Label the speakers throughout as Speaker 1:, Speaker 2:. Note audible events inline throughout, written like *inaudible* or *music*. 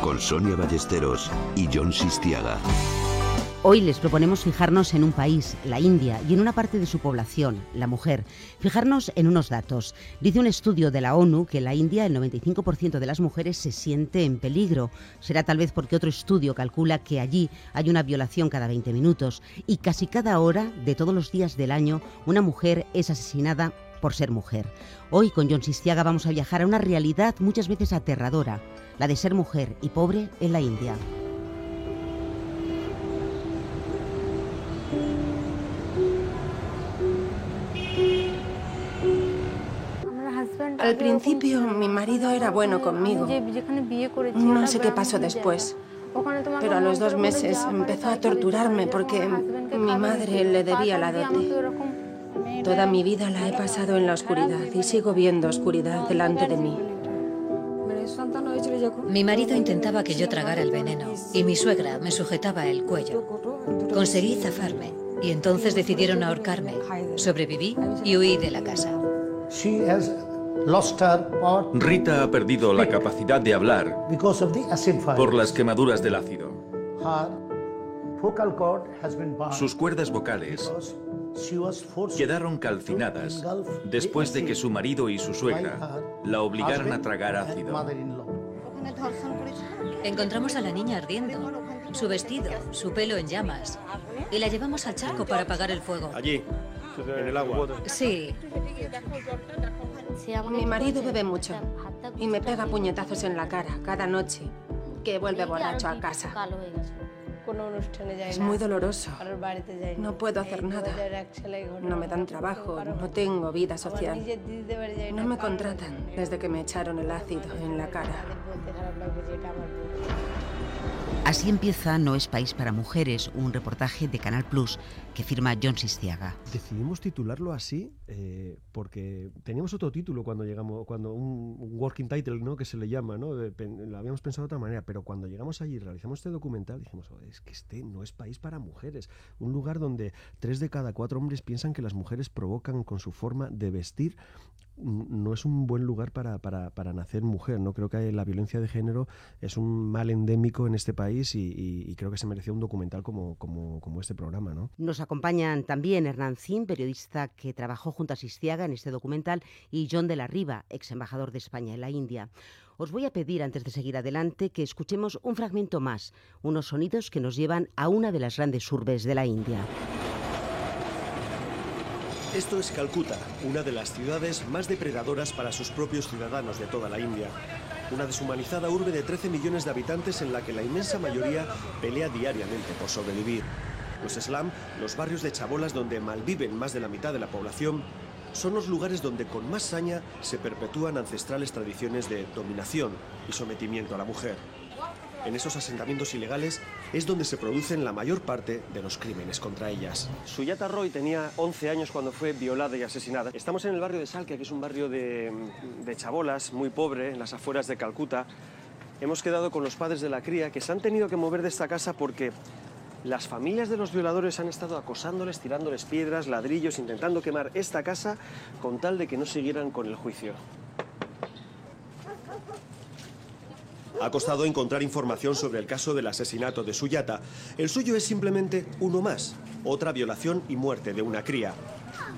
Speaker 1: Con Sonia Ballesteros y John Sistiaga.
Speaker 2: Hoy les proponemos fijarnos en un país, la India, y en una parte de su población, la mujer. Fijarnos en unos datos. Dice un estudio de la ONU que en la India el 95% de las mujeres se siente en peligro. Será tal vez porque otro estudio calcula que allí hay una violación cada 20 minutos y casi cada hora de todos los días del año una mujer es asesinada por ser mujer. Hoy con John Sistiaga vamos a viajar a una realidad muchas veces aterradora, la de ser mujer y pobre en la India.
Speaker 3: Al principio mi marido era bueno conmigo. No sé qué pasó después. Pero a los dos meses empezó a torturarme porque mi madre le debía la dote. Toda mi vida la he pasado en la oscuridad y sigo viendo oscuridad delante de mí.
Speaker 4: Mi marido intentaba que yo tragara el veneno y mi suegra me sujetaba el cuello. Conseguí zafarme y entonces decidieron ahorcarme. Sobreviví y huí de la casa.
Speaker 5: Rita ha perdido la capacidad de hablar por las quemaduras del ácido. Sus cuerdas vocales quedaron calcinadas después de que su marido y su suegra la obligaran a tragar ácido.
Speaker 4: Encontramos a la niña ardiendo, su vestido, su pelo en llamas, y la llevamos al charco para apagar el fuego.
Speaker 5: Allí, en el agua.
Speaker 4: Sí.
Speaker 3: Mi marido bebe mucho y me pega puñetazos en la cara cada noche que vuelve borracho a casa. Es muy doloroso. No puedo hacer nada. No me dan trabajo, no tengo vida social. No me contratan desde que me echaron el ácido en la cara.
Speaker 2: Así empieza No es país para mujeres, un reportaje de Canal Plus que firma John Sistiaga.
Speaker 6: Decidimos titularlo así eh, porque teníamos otro título cuando llegamos, cuando un, working title, ¿no? Que se le llama, ¿no? lo habíamos pensado de otra manera, pero cuando llegamos allí y realizamos este documental dijimos, oh, es que este no es país para mujeres, un lugar donde tres de cada cuatro hombres piensan que las mujeres provocan con su forma de vestir no es un buen lugar para, para, para, nacer mujer. No creo que la violencia de género es un mal endémico en este país y, creo que se merecía un documental como, como, como, este programa. ¿no?
Speaker 2: Nos acompañan también Hernán Zin, periodista que trabajó junto a Sistiaga en este documental, y John de la Riva, ex embajador de España en la India. Os voy a pedir, antes de seguir adelante, que escuchemos un fragmento más, unos sonidos que nos llevan a una de las grandes urbes de la India.
Speaker 7: Esto es Calcuta, una de las ciudades más depredadoras para sus propios ciudadanos de toda la India. Una deshumanizada urbe de 13 millones de habitantes en la que la inmensa mayoría pelea diariamente por sobrevivir. Los slum, los barrios de chabolas donde malviven más de la mitad de la población, son los lugares donde con más saña se perpetúan ancestrales tradiciones de dominación y sometimiento a la mujer. En esos asentamientos ilegales es donde se producen la mayor parte de los crímenes contra ellas. Suyata Roy tenía 11 años cuando fue violada y asesinada. Estamos en el barrio de Salkia, que es un barrio de, de chabolas, muy pobre, en las afueras de Calcuta. Hemos quedado con los padres de la cría que se han tenido que mover de esta casa porque las familias de los violadores han estado acosándoles, tirándoles piedras, ladrillos, intentando quemar esta casa con tal de que no siguieran con el juicio. Ha costado encontrar información sobre el caso del asesinato de Suyata. El suyo es simplemente uno más, otra violación y muerte de una cría.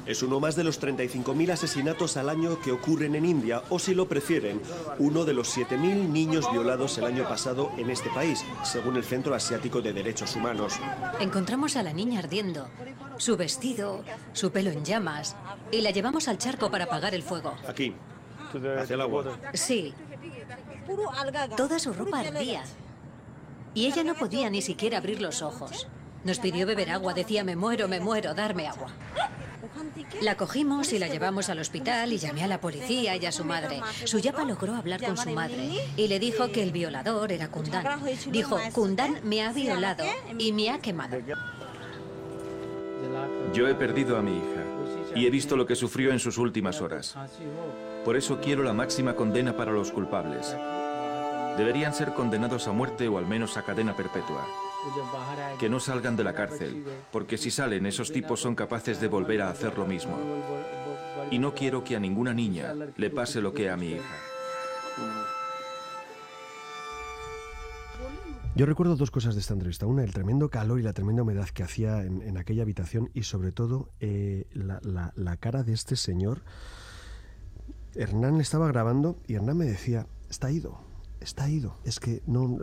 Speaker 7: Es uno más de los 35.000 asesinatos al año que ocurren en India, o si lo prefieren, uno de los 7.000 niños violados el año pasado en este país, según el Centro Asiático de Derechos Humanos.
Speaker 4: Encontramos a la niña ardiendo, su vestido, su pelo en llamas, y la llevamos al charco para apagar el fuego.
Speaker 7: Aquí, hacia el agua.
Speaker 4: Sí, Toda su ropa ardía. Y ella no podía ni siquiera abrir los ojos. Nos pidió beber agua, decía, me muero, me muero, darme agua. La cogimos y la llevamos al hospital y llamé a la policía y a su madre. Suyapa logró hablar con su madre y le dijo que el violador era Kundan. Dijo, Kundan me ha violado y me ha quemado.
Speaker 5: Yo he perdido a mi hija y he visto lo que sufrió en sus últimas horas. Por eso quiero la máxima condena para los culpables. Deberían ser condenados a muerte o al menos a cadena perpetua. Que no salgan de la cárcel, porque si salen esos tipos son capaces de volver a hacer lo mismo. Y no quiero que a ninguna niña le pase lo que a mi hija.
Speaker 7: Yo recuerdo dos cosas de esta entrevista. Una, el tremendo calor y la tremenda humedad que hacía en, aquella habitación y sobre todo eh, la, cara de este señor. Hernán le estaba grabando y Hernán me decía, está ido, está ido. Es que no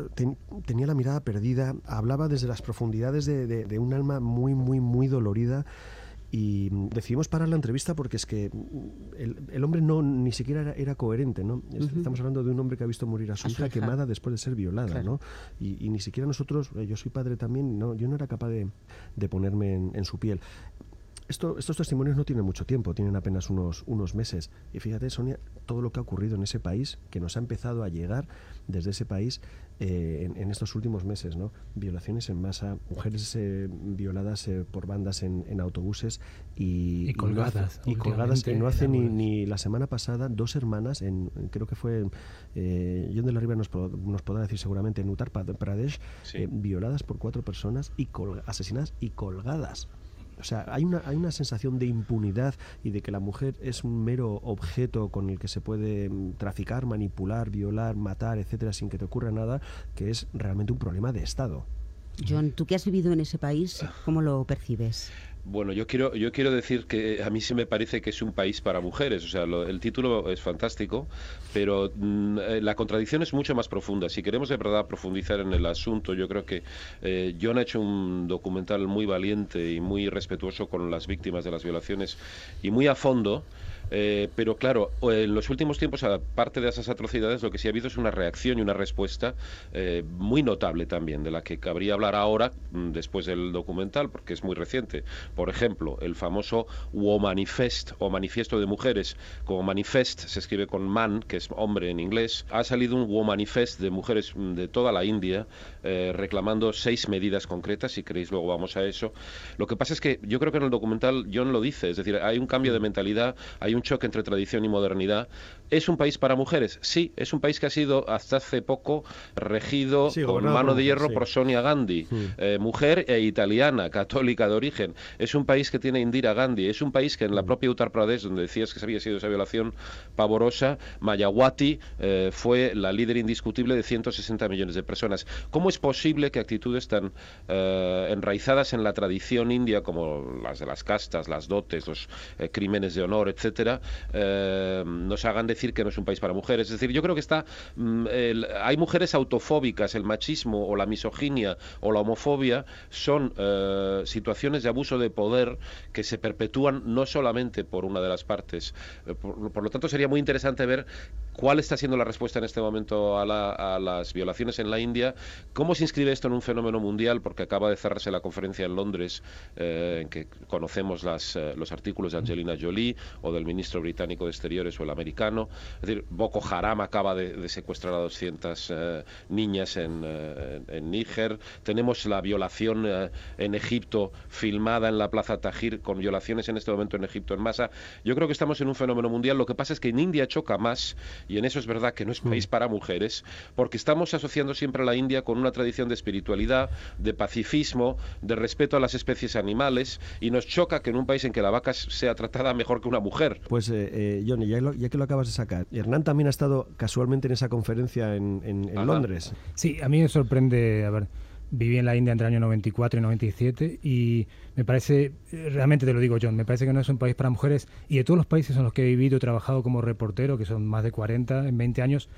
Speaker 7: tenía la mirada perdida, hablaba desde las profundidades de, un alma muy, muy, muy dolorida y decidimos parar la entrevista porque es que el, hombre no ni siquiera era, coherente, ¿no? Estamos hablando de un hombre que ha visto morir a su, hija, quemada después de ser violada, ¿no? Y, ni siquiera nosotros, eh, yo soy padre también, no, yo no era capaz de, ponerme en, su piel. Esto, estos testimonios no tienen mucho tiempo, tienen apenas unos, unos meses. Y fíjate, Sonia, todo lo que ha ocurrido en ese país, que nos ha empezado a llegar desde ese país eh, en, estos últimos meses, ¿no? Violaciones en masa, mujeres eh, violadas eh, por bandas en, autobuses y,
Speaker 8: colgadas.
Speaker 7: Y, colgadas, no hace ni, la semana pasada, dos hermanas, en, creo que fue, John de la Riva nos, nos podrá decir seguramente, en Uttar Pradesh, violadas por cuatro personas y asesinadas y colgadas. O sea, hay una, hay una sensación de impunidad y de que la mujer es un mero objeto con el que se puede mm, traficar, manipular, violar, matar, etcétera, sin que te ocurra nada, que es realmente un problema de Estado.
Speaker 2: John, tú que has vivido en ese país, ¿cómo lo percibes?
Speaker 9: Bueno, yo quiero, yo quiero decir que a mí sí me parece que es un país para mujeres. O sea, el título es fantástico, pero mm, eh, la contradicción es mucho más profunda. Si queremos de verdad profundizar en el asunto, yo creo que eh, John ha hecho un documental muy valiente y muy respetuoso con las víctimas de las violaciones y muy a fondo. Eh, pero claro, en los últimos tiempos, aparte de esas atrocidades, lo que sí ha habido es una reacción y una respuesta eh, muy notable también, de la que cabría hablar ahora, mm, después del documental, porque es muy reciente. Por ejemplo, el famoso Womanifest o Manifiesto de Mujeres, como Manifest se escribe con man, que es hombre en inglés, ha salido un Womanifest de mujeres mm, de toda la India eh, reclamando seis medidas concretas, si queréis luego vamos a eso. Lo que pasa es que yo creo que en el documental John lo dice, es decir, hay un cambio de mentalidad, hay un choque entre tradición y modernidad. ¿Es un país para mujeres? Sí, es un país que ha sido hasta hace poco regido con mano de hierro por Sonia Gandhi, eh, mujer e italiana, católica de origen. Es un país que tiene Indira Gandhi, es un país que en la propia Uttar Pradesh, donde decías que se había sido esa violación pavorosa, Mayawati eh, fue la líder indiscutible de 160 millones de personas. ¿Cómo es posible que actitudes tan eh, enraizadas en la tradición india como las de las castas, las dotes, los crímenes de honor, etcétera, eh, nos hagan decir que no es un país para mujeres. Es decir, yo creo que está mm, hay mujeres autofóbicas, el machismo o la misoginia o la homofobia son eh, situaciones de abuso de poder que se perpetúan no solamente por una de las partes. Eh, por, lo tanto, sería muy interesante ver cuál está siendo la respuesta en este momento a, las violaciones en la India, cómo se inscribe esto en un fenómeno mundial, porque acaba de cerrarse la conferencia en Londres en que conocemos las, los artículos de Angelina Jolie o del ministro británico de Exteriores o el americano. Es decir, Boko Haram acaba de, secuestrar a 200 eh, niñas eh, en, Níger. Tenemos la violación eh, en Egipto filmada en la Plaza Tajir, con violaciones en este momento en Egipto en masa. Yo creo que estamos en un fenómeno mundial. Lo que pasa es que en India choca más, y en eso es verdad que no es mm. país para mujeres, porque estamos asociando siempre a la India con una tradición de espiritualidad, de pacifismo, de respeto a las especies animales, y nos choca que en un país en que la vaca sea tratada mejor que una mujer.
Speaker 7: Pues, eh, eh, Johnny, ya, que lo acabas de sacar, Hernán también ha estado casualmente en esa conferencia en, Londres.
Speaker 8: Sí, a mí me sorprende, a ver, viví en la India entre el año 94 y 97 y me parece, realmente te lo digo John, me parece que no es un país para mujeres y de todos los países en los que he vivido y trabajado como reportero, que son más de 40 en 20 años,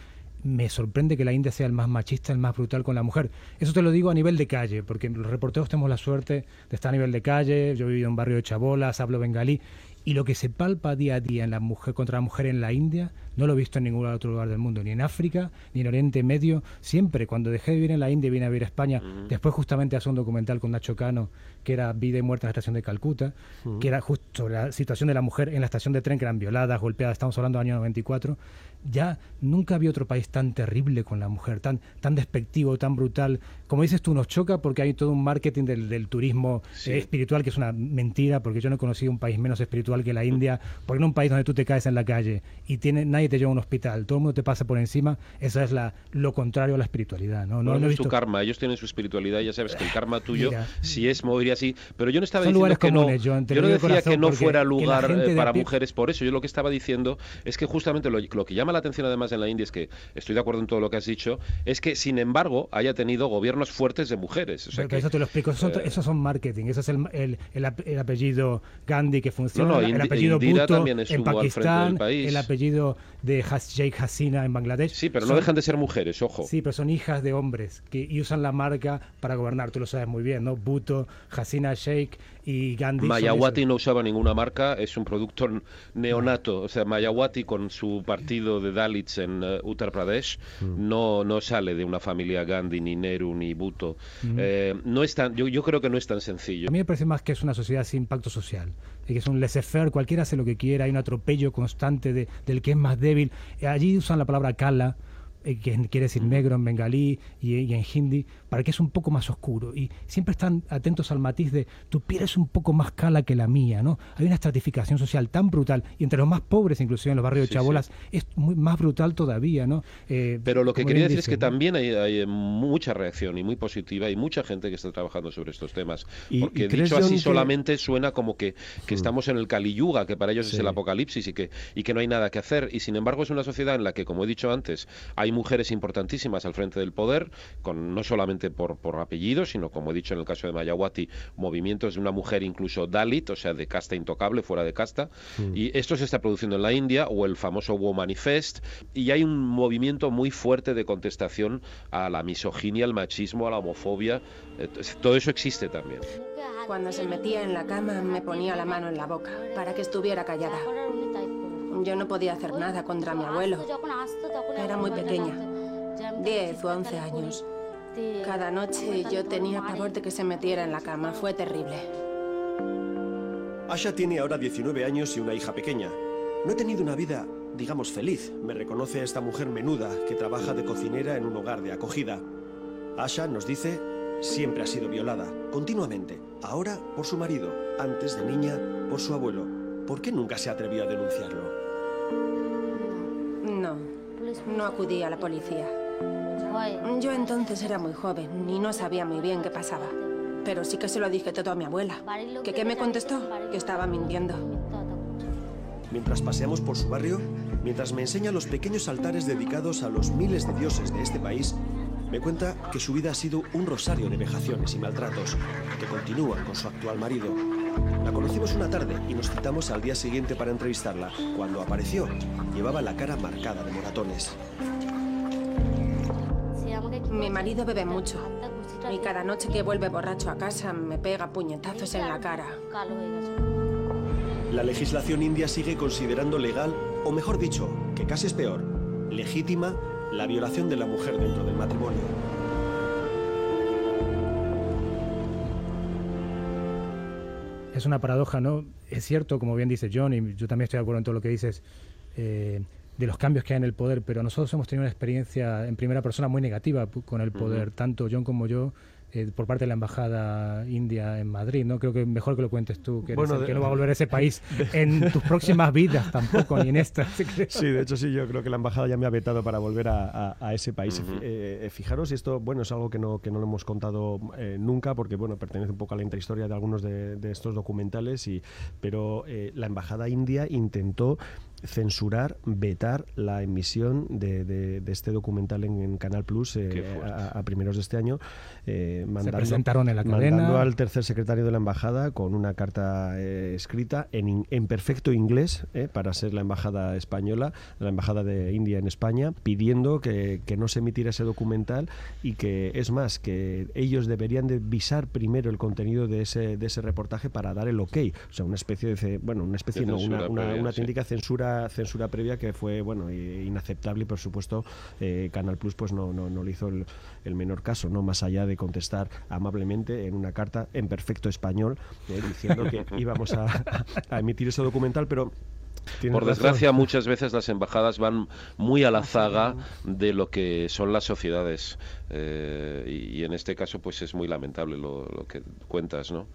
Speaker 8: me sorprende que la India sea el más machista, el más brutal con la mujer. Eso te lo digo a nivel de calle, porque los reporteros tenemos la suerte de estar a nivel de calle, yo he vivido en un barrio de chabolas, hablo bengalí, y lo que se palpa día a día en la mujer contra la mujer en la India no lo he visto en ningún otro lugar del mundo, ni en África, ni en Oriente Medio. Siempre, cuando dejé de vivir en la India y vine a vivir a España, después justamente hace un documental con Nacho Cano, que era Vida y Muerte en la estación de Calcuta, que era justo la situación de la mujer en la estación de tren, que eran violadas, golpeadas, estamos hablando del año 94. Ya nunca había otro país tan terrible con la mujer, tan, tan despectivo, tan brutal. Como dices tú, nos choca porque hay todo un marketing del, turismo eh, espiritual, que es una mentira, porque yo no he conocido un país menos espiritual que la India, porque en un país donde tú te caes en la calle y tiene, nadie te lleva a un hospital, todo el mundo te pasa por encima, eso es la, lo contrario a la espiritualidad. No,
Speaker 9: no,
Speaker 8: no,
Speaker 9: es tu karma, ellos tienen su espiritualidad, ya sabes que el karma tuyo, si es moviría así, pero yo no estaba diciendo que no, yo, no decía que no fuera lugar eh, para mujeres por eso, yo lo que estaba diciendo es que justamente lo, lo que llama la atención además en la India es que, estoy de acuerdo en todo lo que has dicho, es que sin embargo haya tenido gobiernos fuertes de mujeres. O sea
Speaker 8: eso te lo explico, eso, eh, son marketing, eso es el, el, apellido Gandhi que funciona, el apellido Bhutto en Pakistán, el apellido de Sheikh Hasina en Bangladesh.
Speaker 9: Sí, pero no dejan de ser mujeres, ojo.
Speaker 8: Sí, pero son hijas de hombres que y usan la marca para gobernar, tú lo sabes muy bien, ¿no? Bhutto, Hasina Sheikh y Gandhi.
Speaker 9: Mayawati no usaba ninguna marca, es un producto neonato, o sea, Mayawati con su partido de Dalits en eh, Uttar Pradesh mm. no, no sale de una familia Gandhi, ni Nehru, ni Bhutto. Mm. Eh, no es tan, yo, yo creo que no es tan sencillo.
Speaker 8: A mí me parece más que es una sociedad sin impacto social, que es un laissez-faire, cualquiera hace lo que quiera, hay un atropello constante de, del que es más débil. Allí usan la palabra kala, eh, que quiere decir negro en bengalí y, en hindi, para que es un poco más oscuro. Y siempre están atentos al matiz de tu piel es un poco más cala que la mía, ¿no? Hay una estratificación social tan brutal, y entre los más pobres, inclusive en los barrios de Chabolas, es muy, más brutal todavía, ¿no?
Speaker 9: Eh, Pero lo que quería decir es que también hay, hay, mucha reacción y muy positiva, y mucha gente que está trabajando sobre estos temas. porque dicho así solamente suena como que, que estamos en el Kali Yuga, que para ellos es el apocalipsis y que, y que no hay nada que hacer. Y sin embargo es una sociedad en la que, como he dicho antes, hay mujeres importantísimas al frente del poder, con no solamente por, por apellido, sino como he dicho en el caso de Mayawati, movimientos de una mujer incluso Dalit, o sea, de casta intocable, fuera de casta. Mm. Y esto se está produciendo en la India, o el famoso Womanifest, Manifest, y hay un movimiento muy fuerte de contestación a la misoginia, al machismo, a la homofobia. todo eso existe también.
Speaker 3: Cuando se metía en la cama me ponía la mano en la boca para que estuviera callada. Yo no podía hacer nada contra mi abuelo. Era muy pequeña, 10 o 11 años. Cada noche yo tenía pavor de que se metiera en la cama. Fue terrible.
Speaker 10: Asha tiene ahora 19 años y una hija pequeña. No he tenido una vida, digamos, feliz. Me reconoce esta mujer menuda que trabaja de cocinera en un hogar de acogida. Asha nos dice, siempre ha sido violada, continuamente. Ahora por su marido, antes de niña por su abuelo. ¿Por qué nunca se atrevió a denunciarlo?
Speaker 3: No, no acudí a la policía. Yo entonces era muy joven y no sabía muy bien qué pasaba. Pero sí que se lo dije todo a mi abuela. ¿Que qué me contestó? Que estaba mintiendo.
Speaker 10: Mientras paseamos por su barrio, mientras me enseña los pequeños altares dedicados a los miles de dioses de este país, me cuenta que su vida ha sido un rosario de vejaciones y maltratos, que continúa con su actual marido. La conocimos una tarde y nos citamos al día siguiente para entrevistarla. Cuando apareció, llevaba la cara marcada de moratones.
Speaker 3: Mi marido bebe mucho y cada noche que vuelve borracho a casa me pega puñetazos en la cara.
Speaker 10: La legislación india sigue considerando legal, o mejor dicho, que casi es peor, legítima la violación de la mujer dentro del matrimonio.
Speaker 8: Es una paradoja, ¿no? Es cierto, como bien dice John, y yo también estoy de acuerdo en todo lo que dices, eh, de los cambios que hay en el poder, pero nosotros hemos tenido una experiencia en primera persona muy negativa con el poder, tanto John como yo, eh, por parte de la embajada india en Madrid, ¿no? Creo que mejor que lo cuentes tú, que, bueno, que no va a volver a ese *laughs* país en tus próximas vidas tampoco, ni en esta.
Speaker 7: Sí, de hecho sí, yo creo que la embajada ya me ha vetado para volver a, ese país. Eh, eh, fijaros, esto, bueno, es algo que no, que no lo hemos contado nunca, porque, bueno, pertenece un poco a la intrahistoria de algunos de, de estos documentales, y, pero la embajada india intentó censurar, vetar la emisión de, este documental en, Canal Plus eh, a, primeros de este año,
Speaker 8: eh, mandando, en la
Speaker 7: mandando al tercer secretario de la embajada con una carta eh, escrita en, en, perfecto inglés para ser la embajada española, la embajada de India en España, pidiendo que, no se emitiera ese documental y que es más que ellos deberían de visar primero el contenido de ese, de ese reportaje para dar el ok, o sea, una especie de bueno, una especie no, una, una, una censura censura previa que fue bueno inaceptable y por supuesto eh, Canal Plus pues no, no, no le hizo el, menor caso, no más allá de contestar amablemente en una carta en perfecto español eh, diciendo que *laughs* íbamos a, emitir ese documental, pero
Speaker 9: Por desgracia, muchas veces las embajadas van muy a la zaga de lo que son las sociedades. Eh, y, en este caso, pues es muy lamentable lo, que cuentas, ¿no?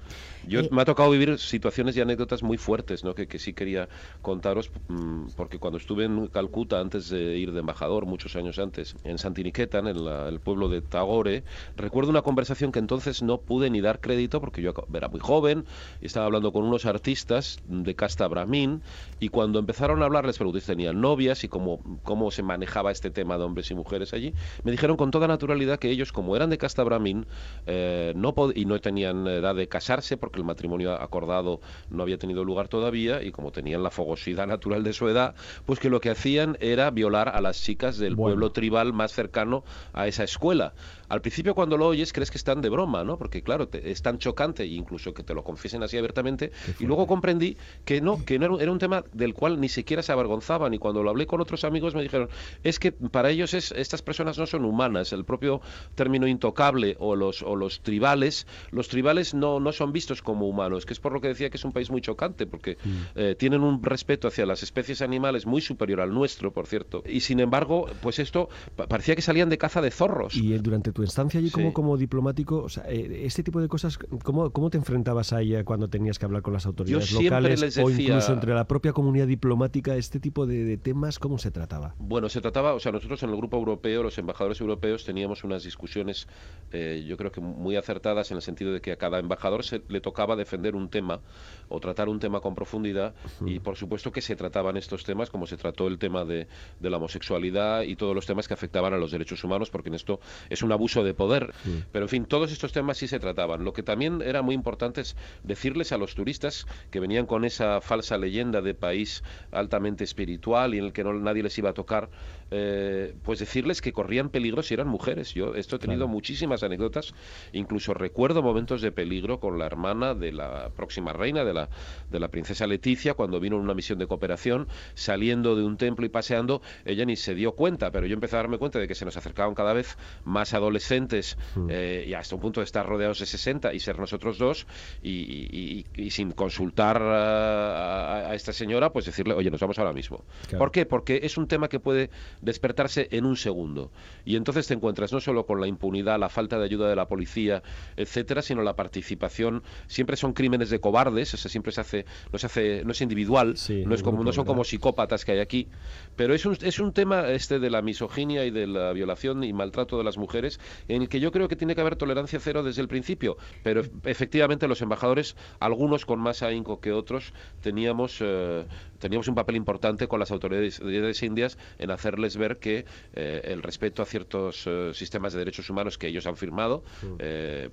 Speaker 9: Yo eh, me ha tocado vivir situaciones y anécdotas muy fuertes, ¿no? Que, que sí quería contaros, mm, porque cuando estuve en Calcuta antes de ir de embajador, muchos años antes, en Santiniquetan, en el pueblo de Tagore, recuerdo una conversación que entonces no pude ni dar crédito porque yo era muy joven y estaba hablando con unos artistas de casta brahmin y cuando empezaron a hablar les pregunté si tenían novias y cómo, cómo se manejaba este tema de hombres y mujeres allí. Me dijeron con toda naturalidad que ellos, como eran de casta brahmin eh, no y no tenían edad de casarse porque el matrimonio acordado no había tenido lugar todavía y como tenían la fogosidad natural de su edad, pues que lo que hacían era violar a las chicas del pueblo tribal más cercano a esa escuela. Al principio cuando lo oyes crees que están de broma, ¿no? Porque claro, es tan chocante, incluso que te lo confiesen así abiertamente, y luego comprendí que no, que no era, un tema del cual ni siquiera se avergonzaban, y cuando lo hablé con otros amigos me dijeron, es que para ellos es, estas personas no son humanas, el propio término intocable o los, o los tribales, los tribales no, no son vistos como humanos, que es por lo que decía que es un país muy chocante, porque mm. eh, tienen un respeto hacia las especies animales muy superior al nuestro, por cierto, y sin embargo, pues esto parecía que salían de caza de zorros.
Speaker 7: Y durante tu estancia allí como, como diplomático, o sea, eh, este tipo de cosas, ¿cómo, ¿cómo te enfrentabas a ella cuando tenías que hablar con las autoridades locales o incluso entre la propia comunidad diplomática, este tipo de, temas, cómo se trataba?
Speaker 9: Bueno, se trataba, o sea, nosotros en el grupo europeo, los embajadores europeos, teníamos unas discusiones, eh, yo creo que muy acertadas en el sentido de que a cada embajador se le tocaba defender un tema o tratar un tema con profundidad y por supuesto que se trataban estos temas como se trató el tema de, de la homosexualidad y todos los temas que afectaban a los derechos humanos, porque en esto es un abuso de poder. Pero en fin, todos estos temas sí se trataban. Lo que también era muy importante es decirles a los turistas que venían con esa falsa leyenda de país altamente espiritual y en el que no, nadie les iba a tocar, eh, pues decirles que corrían peligro si eran mujeres. Yo esto he tenido muchísimas anécdotas, incluso recuerdo momentos de peligro con la hermana de la próxima reina, de la, de la princesa Leticia, cuando vino en una misión de cooperación, saliendo de un templo y paseando, ella ni se dio cuenta, pero yo empecé a darme cuenta de que se nos acercaban cada vez más adolescentes Hmm. Eh, y hasta un punto de estar rodeados de 60 y ser nosotros dos y, sin consultar a, esta señora, pues decirle, oye, nos vamos ahora mismo. ¿Por qué? Porque es un tema que puede despertarse en un segundo. Y entonces te encuentras no solo con la impunidad, la falta de ayuda de la policía, etcétera, sino la participación. Siempre son crímenes de cobardes, o sea, siempre se hace, no se hace, no es individual, no, es como, no son como psicópatas que hay aquí. Pero es un, es un tema este de la misoginia y de la violación y maltrato de las mujeres en el que yo creo que tiene que haber tolerancia cero desde el principio, pero efectivamente los embajadores, algunos con más ahínco que otros, teníamos, eh, teníamos un papel importante con las autoridades indias en hacerles ver que eh, el respeto a ciertos eh, sistemas de derechos humanos que ellos han firmado,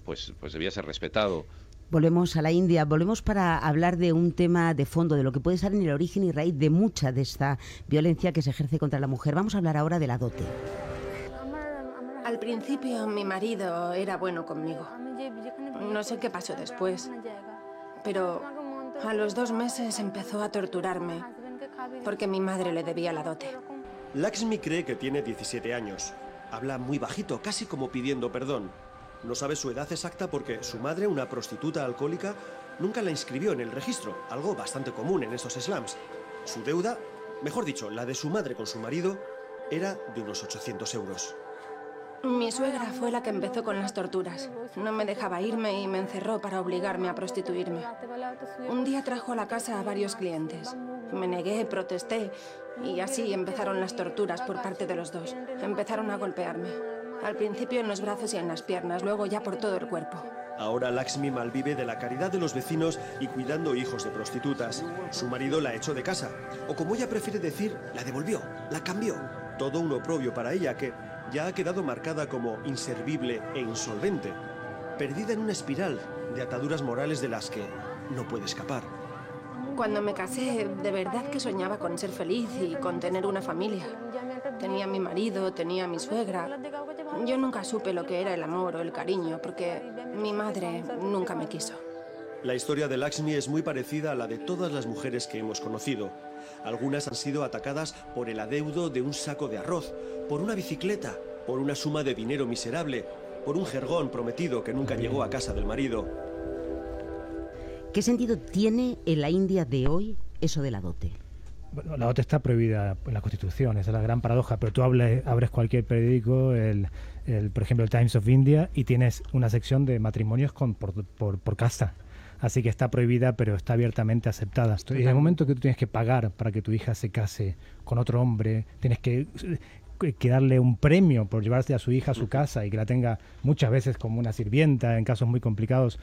Speaker 9: pues, pues debía ser respetado.
Speaker 2: Volvemos a la India, volvemos para hablar de un tema de fondo, de lo que puede estar en el origen y raíz de mucha de esta violencia que se ejerce contra la mujer. Vamos a hablar ahora de la dote.
Speaker 3: Al principio mi marido era bueno conmigo. No sé qué pasó después, pero a los dos meses empezó a torturarme porque mi madre le debía la dote.
Speaker 10: Lakshmi cree que tiene 17 años. Habla muy bajito, casi como pidiendo perdón. No sabe su edad exacta porque su madre, una prostituta alcohólica, nunca la inscribió en el registro, algo bastante común en esos slums. Su deuda, mejor dicho, la de su madre con su marido, era de unos 800 euros.
Speaker 3: Mi suegra fue la que empezó con las torturas. No me dejaba irme y me encerró para obligarme a prostituirme. Un día trajo a la casa a varios clientes. Me negué, protesté y así empezaron las torturas por parte de los dos. Empezaron a golpearme. Al principio en los brazos y en las piernas, luego ya por todo el cuerpo.
Speaker 10: Ahora Laxmi malvive de la caridad de los vecinos y cuidando hijos de prostitutas. Su marido la echó de casa, o como ella prefiere decir, la devolvió, la cambió. Todo un oprobio para ella que, ya ha quedado marcada como inservible e insolvente, perdida en una espiral de ataduras morales de las que no puede escapar.
Speaker 3: Cuando me casé, de verdad que soñaba con ser feliz y con tener una familia. Tenía mi marido, tenía mi suegra. Yo nunca supe lo que era el amor o el cariño porque mi madre nunca me quiso.
Speaker 10: La historia de Lakshmi es muy parecida a la de todas las mujeres que hemos conocido. Algunas han sido atacadas por el adeudo de un saco de arroz, por una bicicleta, por una suma de dinero miserable, por un jergón prometido que nunca llegó a casa del marido.
Speaker 2: ¿Qué sentido tiene en la India de hoy eso de la dote?
Speaker 8: Bueno, la dote está prohibida en la Constitución, esa es la gran paradoja, pero tú hables, abres cualquier periódico, el, por ejemplo el Times of India, y tienes una sección de matrimonios con, por, por, por casa. Así que está prohibida, pero está abiertamente aceptada. Y en el momento que tú tienes que pagar para que tu hija se case con otro hombre, tienes que que darle un premio por llevarse a su hija a su casa y que la tenga muchas veces como una sirvienta en casos muy complicados,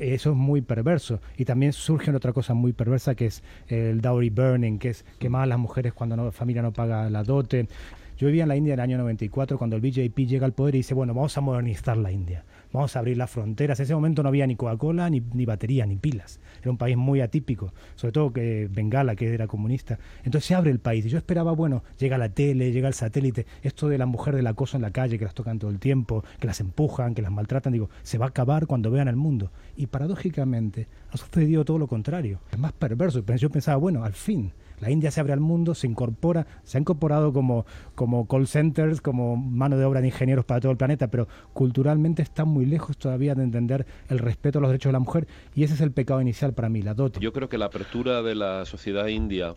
Speaker 8: eso es muy perverso. Y también surge otra cosa muy perversa que es el dowry burning, que es quemar a las mujeres cuando la familia no paga la dote. Yo vivía en la India en el año 94 cuando el BJP llega al poder y dice, bueno, vamos a modernizar la India vamos a abrir las fronteras. En ese momento no había ni Coca-Cola, ni, ni batería, ni pilas. Era un país muy atípico, sobre todo que Bengala, que era comunista. Entonces se abre el país. Y yo esperaba, bueno, llega la tele, llega el satélite, esto de la mujer del acoso en la calle, que las tocan todo el tiempo, que las empujan, que las maltratan, digo, se va a acabar cuando vean el mundo. Y paradójicamente ha sucedido todo lo contrario. Es más perverso. Yo pensaba, bueno, al fin la India se abre al mundo, se incorpora, se ha incorporado como, como call centers, como mano de obra de ingenieros para todo el planeta, pero culturalmente está muy lejos todavía de entender el respeto a los derechos de la mujer y ese es el pecado inicial para mí, la dote.
Speaker 9: Yo creo que la apertura de la sociedad india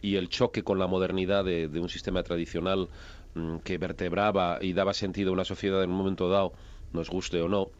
Speaker 9: y el choque con la modernidad de, un sistema tradicional mm, que vertebraba y daba sentido a una sociedad en un momento dado, nos guste o no,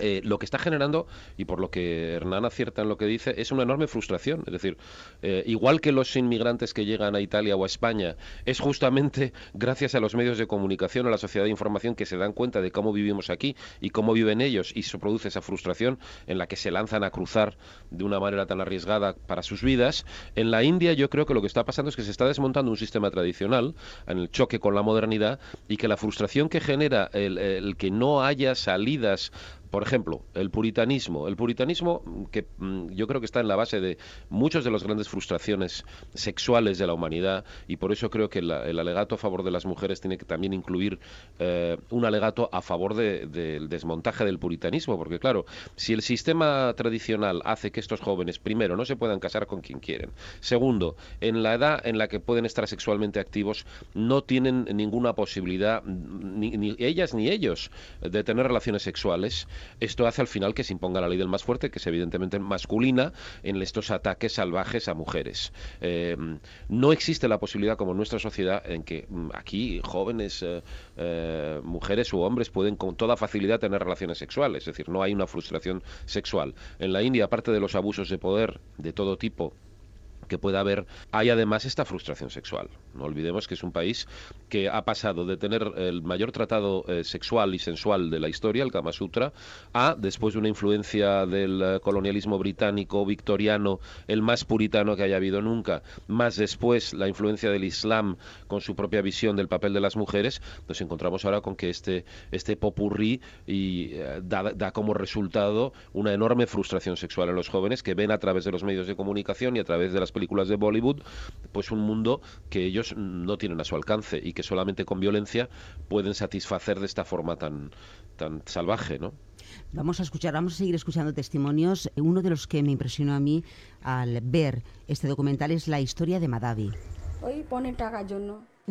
Speaker 9: eh, lo que está generando, y por lo que Hernán acierta en lo que dice, es una enorme frustración. Es decir, eh, igual que los inmigrantes que llegan a Italia o a España, es justamente *laughs* gracias a los medios de comunicación, a la sociedad de información, que se dan cuenta de cómo vivimos aquí y cómo viven ellos, y se produce esa frustración en la que se lanzan a cruzar de una manera tan arriesgada para sus vidas. En la India yo creo que lo que está pasando es que se está desmontando un sistema tradicional en el choque con la modernidad y que la frustración que genera el que no haya salidas por ejemplo, el puritanismo. El puritanismo que mm, yo creo que está en la base de muchas de las grandes frustraciones sexuales de la humanidad y por eso creo que el alegato a favor de las mujeres tiene que también incluir eh, un alegato a favor del desmontaje del puritanismo, porque claro, si el sistema tradicional hace que estos jóvenes, primero, no se puedan casar con quien quieren, segundo, en la edad en la que pueden estar sexualmente activos, no tienen ninguna posibilidad, ni ellas ni ellos, de tener relaciones sexuales, esto hace al final que se imponga la ley del más fuerte, que es evidentemente masculina, en estos ataques salvajes a mujeres. Eh, no existe la posibilidad, como en nuestra sociedad, en que mm, aquí jóvenes, eh, eh, mujeres u hombres pueden con toda facilidad tener relaciones sexuales, es decir, no hay una frustración sexual. En la India, aparte de los abusos de poder de todo tipo, que pueda haber, hay además esta frustración sexual. No olvidemos que es un país que ha pasado de tener el mayor tratado eh, sexual y sensual de la historia, el Kama Sutra, a, después de una influencia del eh, colonialismo británico victoriano, el más puritano que haya habido nunca, más después la influencia del Islam con su propia visión del papel de las mujeres, nos encontramos ahora con que este, este popurrí y, eh, da, da como resultado una enorme frustración sexual en los jóvenes que ven a través de los medios de comunicación y a través de las de Bollywood, pues un mundo que ellos no tienen a su alcance y que solamente con violencia pueden satisfacer de esta forma tan, tan salvaje, ¿no?
Speaker 2: Vamos a escuchar, vamos a seguir escuchando testimonios. Uno de los que me impresionó a mí al ver este documental es la historia de Madavi.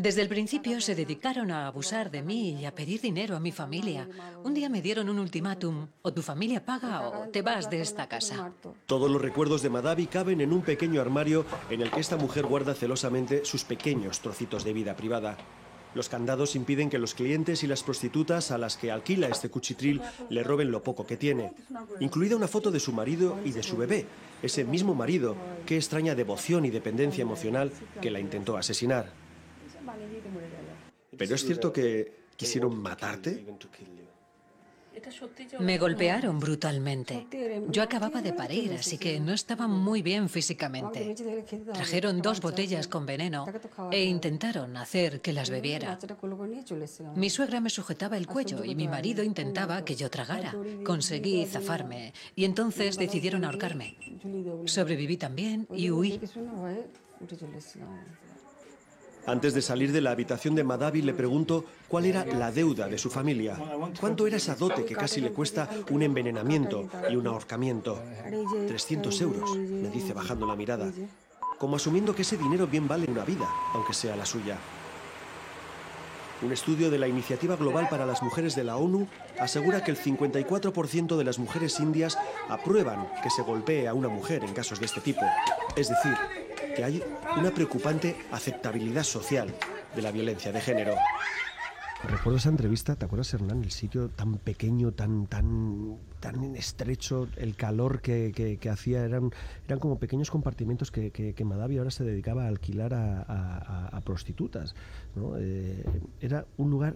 Speaker 4: Desde el principio se dedicaron a abusar de mí y a pedir dinero a mi familia. Un día me dieron un ultimátum, o tu familia paga o te vas de esta casa.
Speaker 10: Todos los recuerdos de Madavi caben en un pequeño armario en el que esta mujer guarda celosamente sus pequeños trocitos de vida privada. Los candados impiden que los clientes y las prostitutas a las que alquila este cuchitril le roben lo poco que tiene, incluida una foto de su marido y de su bebé, ese mismo marido, qué extraña devoción y dependencia emocional que la intentó asesinar. Pero es cierto que quisieron matarte.
Speaker 4: Me golpearon brutalmente. Yo acababa de parir, así que no estaba muy bien físicamente. Trajeron dos botellas con veneno e intentaron hacer que las bebiera. Mi suegra me sujetaba el cuello y mi marido intentaba que yo tragara. Conseguí zafarme y entonces decidieron ahorcarme. Sobreviví también y huí.
Speaker 10: Antes de salir de la habitación de Madavi le pregunto cuál era la deuda de su familia. ¿Cuánto era esa dote que casi le cuesta un envenenamiento y un ahorcamiento? 300 euros, me dice bajando la mirada. Como asumiendo que ese dinero bien vale una vida, aunque sea la suya. Un estudio de la Iniciativa Global para las Mujeres de la ONU asegura que el 54% de las mujeres indias aprueban que se golpee a una mujer en casos de este tipo. Es decir, que hay una preocupante aceptabilidad social de la violencia de género.
Speaker 7: Recuerdo esa entrevista, ¿te acuerdas, Hernán? El sitio tan pequeño, tan, tan, tan estrecho, el calor que, hacía, eran, eran como pequeños compartimentos que, que, Madavi ahora se dedicaba a alquilar a, prostitutas. Eh, era un lugar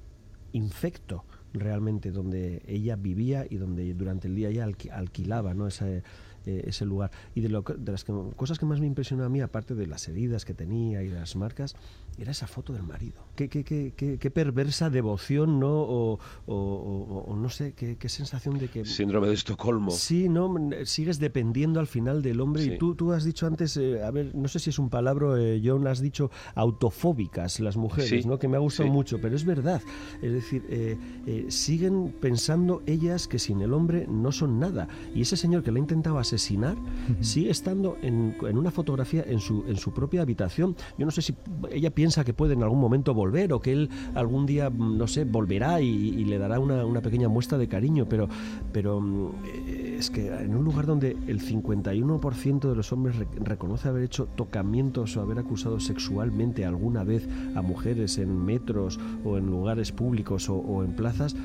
Speaker 7: infecto realmente donde ella vivía y donde durante el día ella alquilaba ¿no? Ese, eh, ese lugar. Y de, lo, de las cosas que más me impresionó a mí, aparte de las heridas que tenía y las marcas, era esa foto del marido. Qué, qué, qué, qué perversa devoción, ¿no? O, o, no sé, qué, sensación de que...
Speaker 9: Síndrome de Estocolmo.
Speaker 7: Sí, ¿no? Sigues dependiendo al final del hombre. Y tú, tú has dicho antes, eh, a ver, no sé si es un palabra, eh, John, has dicho autofóbicas las mujeres, ¿no? Que me ha gustado mucho, pero es verdad. Es decir, eh, siguen pensando ellas que sin el hombre no son nada. Y ese señor que le ha intentado asesinar sigue estando en, en, una fotografía en su, en su propia habitación. Yo no sé si ella piensa que puede en algún momento volver o que él algún día, mm, no sé, volverá y, le dará una, una, pequeña muestra de cariño, pero, pero mm, eh, es que en un lugar donde el 51% de los hombres reconoce haber hecho tocamientos o haber acusado sexualmente alguna vez a mujeres en metros o en lugares públicos o, en plazas,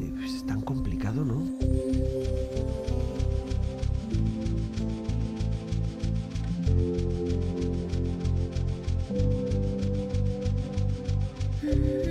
Speaker 7: eh, pues es tan complicado, ¿no?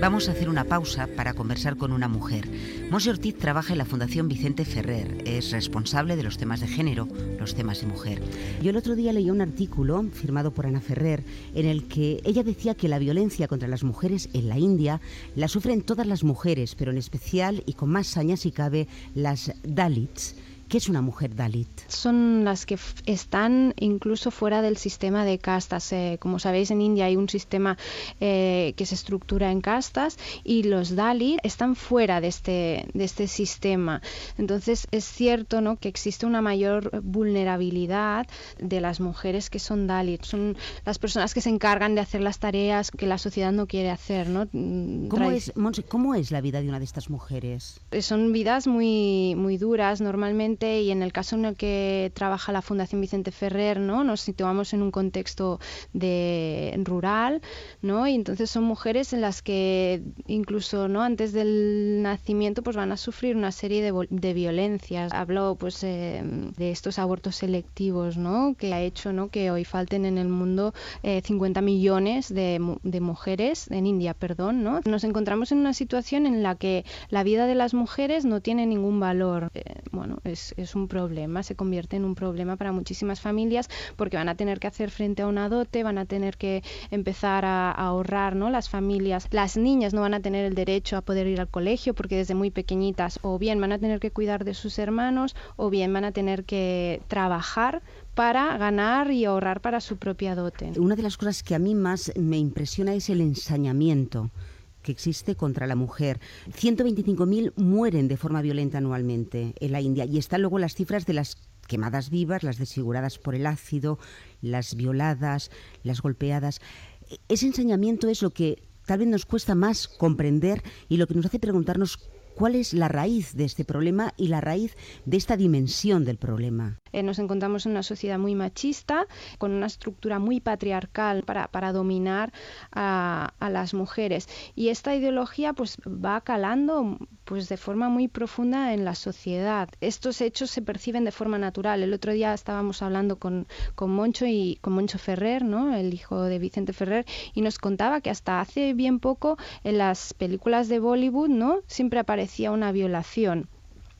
Speaker 2: Vamos a hacer una pausa para conversar con una mujer. Monse Ortiz trabaja en la Fundación Vicente Ferrer. Es responsable de los temas de género, los temas de mujer. Yo el otro día leí un artículo firmado por Ana Ferrer en el que ella decía que la violencia contra las mujeres en la India la sufren todas las mujeres, pero en especial y con más saña si cabe las Dalits ¿Qué es una mujer Dalit?
Speaker 11: Son las que están incluso fuera del sistema de castas. Eh, como sabéis, en India hay un sistema eh, que se estructura en castas y los Dalit están fuera de este, de este sistema. Entonces, es cierto ¿no? que existe una mayor vulnerabilidad de las mujeres que son Dalit. Son las personas que se encargan de hacer las tareas que la sociedad no quiere hacer. ¿no?
Speaker 2: Mm, ¿Cómo, es, ¿Cómo es la vida de una de estas mujeres?
Speaker 11: Son vidas muy, muy duras normalmente y en el caso en el que trabaja la Fundación Vicente Ferrer, ¿no? Nos situamos en un contexto rural, ¿no? Y entonces son mujeres en las que incluso, ¿no? Antes del nacimiento pues van a sufrir una serie de, violencias. Hablo pues eh, de estos abortos selectivos, ¿no? Que ha hecho, ¿no? Que hoy falten en el mundo 50 eh, millones de, de mujeres en India, perdón, ¿no? Nos encontramos en una situación en la que la vida de las mujeres no tiene ningún valor. Eh, bueno, es es, un problema, se convierte en un problema para muchísimas familias porque van a tener que hacer frente a una dote, van a tener que empezar a, ahorrar, ¿no? Las familias, las niñas no van a tener el derecho a poder ir al colegio porque desde muy pequeñitas o bien van a tener que cuidar de sus hermanos o bien van a tener que trabajar para ganar y ahorrar para su propia dote.
Speaker 2: Una de las cosas que a mí más me impresiona es el ensañamiento que existe contra la mujer. 125.000 mueren de forma violenta anualmente en la India y están luego las cifras de las quemadas vivas, las desfiguradas por el ácido, las violadas, las golpeadas. Ese ensañamiento es lo que tal vez nos cuesta más comprender y lo que nos hace preguntarnos cuál es la raíz de este problema y la raíz de esta dimensión del problema.
Speaker 11: Eh, nos encontramos en una sociedad muy machista, con una estructura muy patriarcal para, para dominar a, a, las mujeres. Y esta ideología pues va calando pues de forma muy profunda en la sociedad. Estos hechos se perciben de forma natural. El otro día estábamos hablando con, con Moncho y con Moncho Ferrer, ¿no? el hijo de Vicente Ferrer, y nos contaba que hasta hace bien poco en las películas de Bollywood ¿no? siempre aparecía una violación.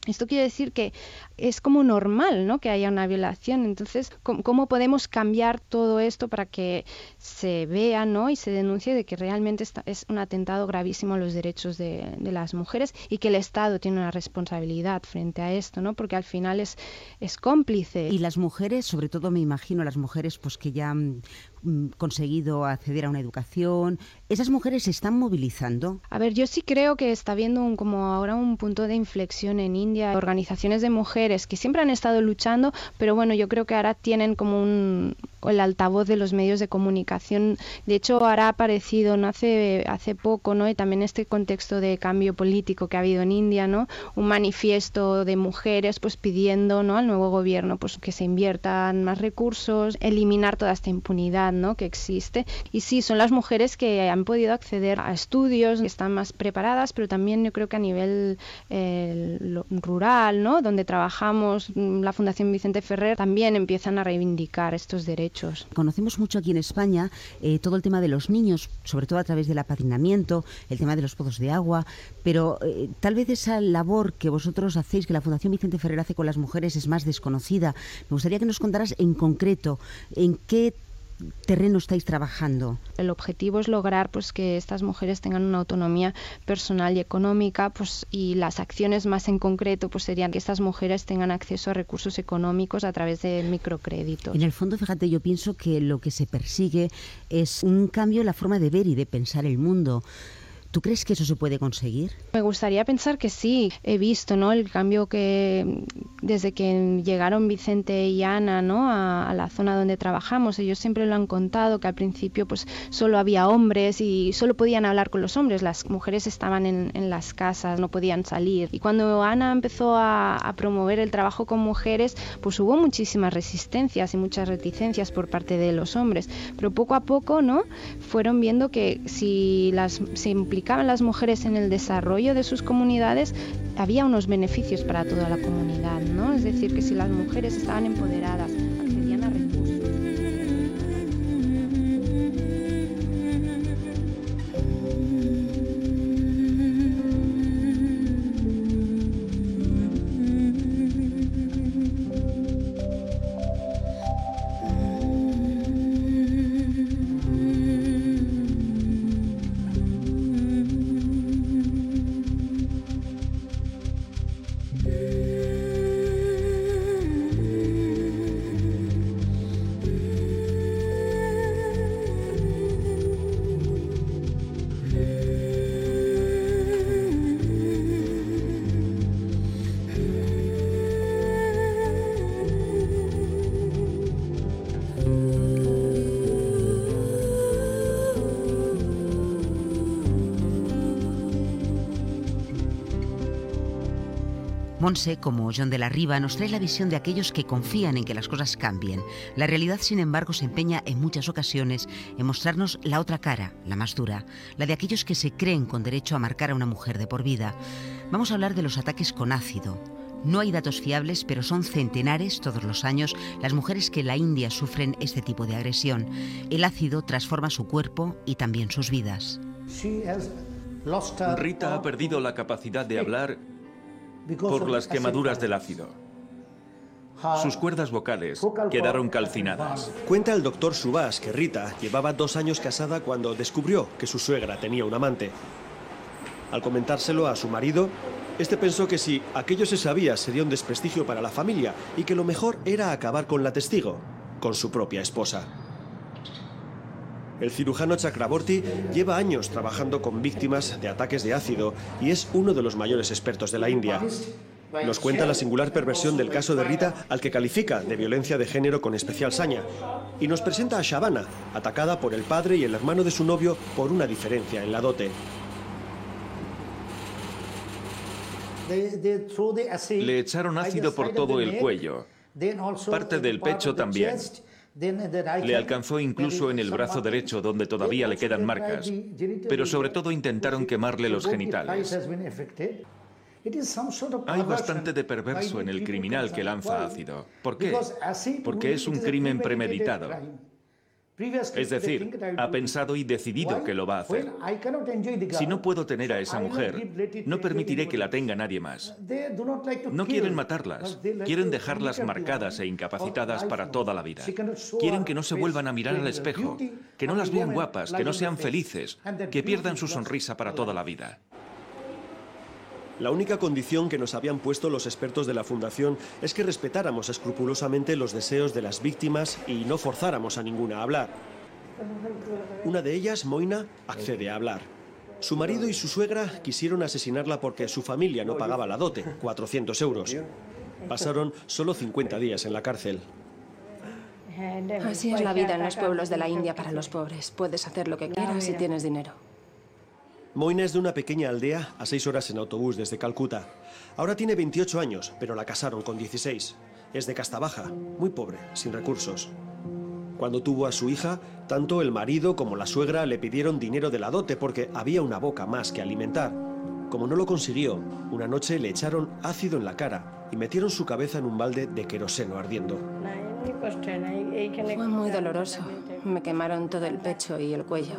Speaker 11: Esto quiere decir que es como normal ¿no? que haya una violación. Entonces, ¿cómo, podemos cambiar todo esto para que se vea ¿no? y se denuncie de que realmente es un atentado gravísimo a los derechos de, las mujeres y que el Estado tiene una responsabilidad frente a esto, ¿no? porque al final es, es cómplice.
Speaker 2: Y las mujeres, sobre todo me imagino las mujeres pues que ya han mm, conseguido acceder a una educación, ¿esas mujeres se están movilizando?
Speaker 11: A ver, yo sí creo que está habiendo un, como ahora un punto de inflexión en India. Organizaciones de mujeres que siempre han estado luchando, pero bueno, yo creo que ahora tienen como un, el altavoz de los medios de comunicación. De hecho, ahora ha aparecido no hace, hace poco, ¿no? y también este contexto de cambio político que ha habido en India, ¿no? un manifiesto de mujeres pues pidiendo ¿no? al nuevo gobierno pues que se inviertan más recursos, eliminar toda esta impunidad ¿no? que existe. Y sí, son las mujeres que han podido acceder a estudios, están más preparadas, pero también yo creo que a nivel eh, rural, ¿no? donde mm, la Fundación Vicente Ferrer, también empiezan a reivindicar estos derechos.
Speaker 2: Conocemos mucho aquí en España eh, todo el tema de los niños, sobre todo a través del apadrinamiento, el tema de los pozos de agua, pero eh, tal vez esa labor que vosotros hacéis, que la Fundación Vicente Ferrer hace con las mujeres, es más desconocida. Me gustaría que nos contaras en concreto en qué terreno estáis trabajando?
Speaker 11: El objetivo es lograr pues que estas mujeres tengan una autonomía personal y económica, pues y las acciones más en concreto pues serían que estas mujeres tengan acceso a recursos económicos a través de microcréditos.
Speaker 2: En el fondo, fíjate, yo pienso que lo que se persigue es un cambio en la forma de ver y de pensar el mundo. ¿Tú crees que eso se puede conseguir?
Speaker 11: Me gustaría pensar que sí. He visto ¿no? el cambio que desde que llegaron Vicente y Ana ¿no? a, la zona donde trabajamos, ellos siempre lo han contado, que al principio pues solo había hombres y solo podían hablar con los hombres. Las mujeres estaban en, las casas, no podían salir. Y cuando Ana empezó a, a promover el trabajo con mujeres, pues hubo muchísimas resistencias y muchas reticencias por parte de los hombres. Pero poco a poco ¿no? fueron viendo que si las se las mujeres en el desarrollo de sus comunidades, había unos beneficios para toda la comunidad, ¿no? Es decir, que si las mujeres estaban empoderadas,
Speaker 2: Monse, como John de la Riva, nos trae la visión de aquellos que confían en que las cosas cambien. La realidad, sin embargo, se empeña en muchas ocasiones en mostrarnos la otra cara, la más dura, la de aquellos que se creen con derecho a marcar a una mujer de por vida. Vamos a hablar de los ataques con ácido. No hay datos fiables, pero son centenares todos los años las mujeres que en la India sufren este tipo de agresión. El ácido transforma su cuerpo y también sus vidas.
Speaker 12: Rita ha perdido la capacidad de hablar por las quemaduras del ácido. Sus cuerdas vocales quedaron calcinadas.
Speaker 7: Cuenta el doctor Subas que Rita llevaba dos años casada cuando descubrió que su suegra tenía un amante. Al comentárselo a su marido, este pensó que si aquello se sabía sería un desprestigio para la familia y que lo mejor era acabar con la testigo, con su propia esposa. El cirujano Chakraborty lleva años trabajando con víctimas de ataques de ácido y es uno de los mayores expertos de la India. Nos cuenta la singular perversión del caso de Rita, al que califica de violencia de género con especial saña. Y nos presenta a Shabana, atacada por el padre y el hermano de su novio por una diferencia en la dote.
Speaker 12: Le echaron ácido por todo el cuello, parte del pecho también. Le alcanzó incluso en el brazo derecho, donde todavía le quedan marcas, pero sobre todo intentaron quemarle los genitales. Hay bastante de perverso en el criminal que lanza ácido. ¿Por qué? Porque es un crimen premeditado. Es decir, ha pensado y decidido que lo va a hacer. Si no puedo tener a esa mujer, no permitiré que la tenga nadie más. No quieren matarlas, quieren dejarlas marcadas e incapacitadas para toda la vida. Quieren que no se vuelvan a mirar al espejo, que no las vean guapas, que no sean felices, que pierdan su sonrisa para toda la vida.
Speaker 7: La única condición que nos habían puesto los expertos de la Fundación es que respetáramos escrupulosamente los deseos de las víctimas y no forzáramos a ninguna a hablar. Una de ellas, Moina, accede a hablar. Su marido y su suegra quisieron asesinarla porque su familia no pagaba la dote, 400 euros. Pasaron solo 50 días en la cárcel.
Speaker 3: Así es la vida en los pueblos de la India para los pobres. Puedes hacer lo que quieras si tienes dinero.
Speaker 10: Moina es de una pequeña aldea a seis horas en autobús desde Calcuta. Ahora tiene 28 años, pero la casaron con 16. Es de casta baja, muy pobre, sin recursos. Cuando tuvo a su hija, tanto el marido como la suegra le pidieron dinero de la dote porque había una boca más que alimentar. Como no lo consiguió, una noche le echaron ácido en la cara y metieron su cabeza en un balde de queroseno ardiendo.
Speaker 3: Fue muy doloroso. Me quemaron todo el pecho y el cuello.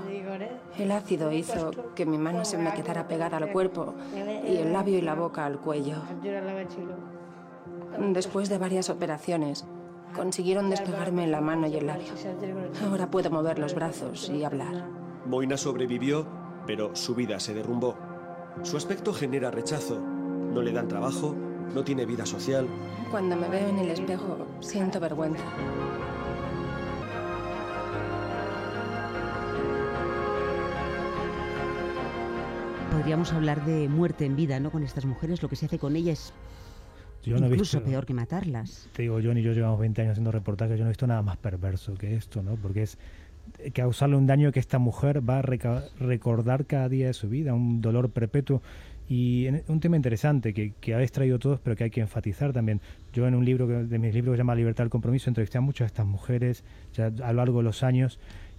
Speaker 3: El ácido hizo que mi mano se me quedara pegada al cuerpo y el labio y la boca al cuello. Después de varias operaciones, consiguieron despegarme la mano y el labio. Ahora puedo mover los brazos y hablar.
Speaker 10: Moina sobrevivió, pero su vida se derrumbó. Su aspecto genera rechazo. No le dan trabajo, no tiene vida social.
Speaker 3: Cuando me veo en el espejo, siento vergüenza.
Speaker 2: Podríamos hablar de muerte en vida, ¿no? Con estas mujeres, lo que se hace con ellas es incluso peor que matarlas.
Speaker 8: Te digo, John y yo llevamos 20 años haciendo reportajes, yo no he visto nada más perverso que esto, ¿no? Porque es causarle un daño que esta mujer va a recordar cada día de su vida, un dolor perpetuo. Y un tema interesante que, que habéis traído todos, pero que hay que enfatizar también. Yo en un libro de mis libros que se llama Libertad del Compromiso entrevisté a muchas de estas mujeres ya a lo largo de los años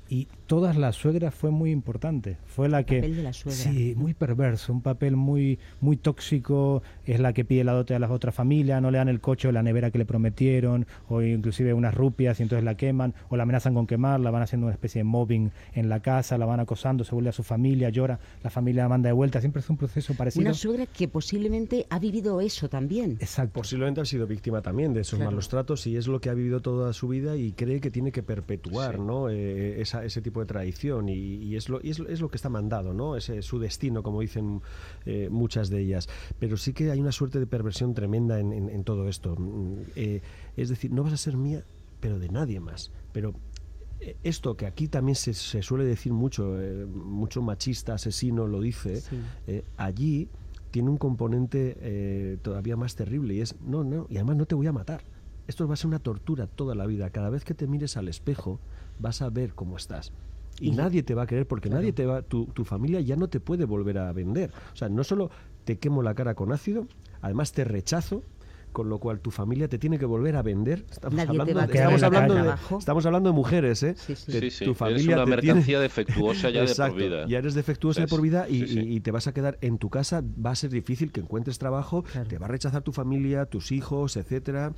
Speaker 8: y todas la suegra fue muy importante. Fue la que
Speaker 2: papel de la suegra.
Speaker 8: sí, muy perverso, un papel muy muy tóxico, es la que pide la dote a las otras familias, no le dan el coche o la nevera que le prometieron o inclusive unas rupias y entonces la queman o la amenazan con quemar, la van haciendo una especie de mobbing en la casa, la van acosando, se vuelve a su familia, llora, la familia la manda de vuelta, siempre es un proceso parecido.
Speaker 2: Una suegra que posiblemente ha vivido eso también.
Speaker 8: Exacto.
Speaker 7: Posiblemente ha sido víctima también de esos malos tratos y es lo que ha vivido toda su vida y cree que tiene que perpetuar, ¿no? Eh, esa ese tipo de tradición y, es, lo, es, lo que está mandado, ¿no? Ese es su destino, como dicen eh, muchas de ellas. Pero sí que hay una suerte de perversión tremenda en, todo esto. Mm, eh, es decir, no vas a ser mía, pero de nadie más. Pero eh, esto que aquí también se, suele decir mucho, mucho machista, asesino lo dice, allí tiene un componente todavía más terrible y es, no, no, y además no te voy a matar. Esto va a ser una tortura toda la vida. Cada vez que te mires al espejo, vas a ver cómo estás. Y, nadie te va a querer porque nadie te va, tu, tu familia ya no te puede volver a vender. O sea, no solo te quemo la cara con ácido, además te rechazo, con lo cual tu familia te tiene que volver a vender. Estamos hablando, de, estamos, hablando de, estamos hablando de mujeres, ¿eh?
Speaker 9: Sí, sí. tu familia es una mercancía defectuosa ya de por *laughs* vida.
Speaker 7: Ya eres defectuosa de por vida y, te vas a quedar en tu casa. Va a ser difícil que encuentres trabajo, te va a rechazar tu familia, tus hijos, etcétera.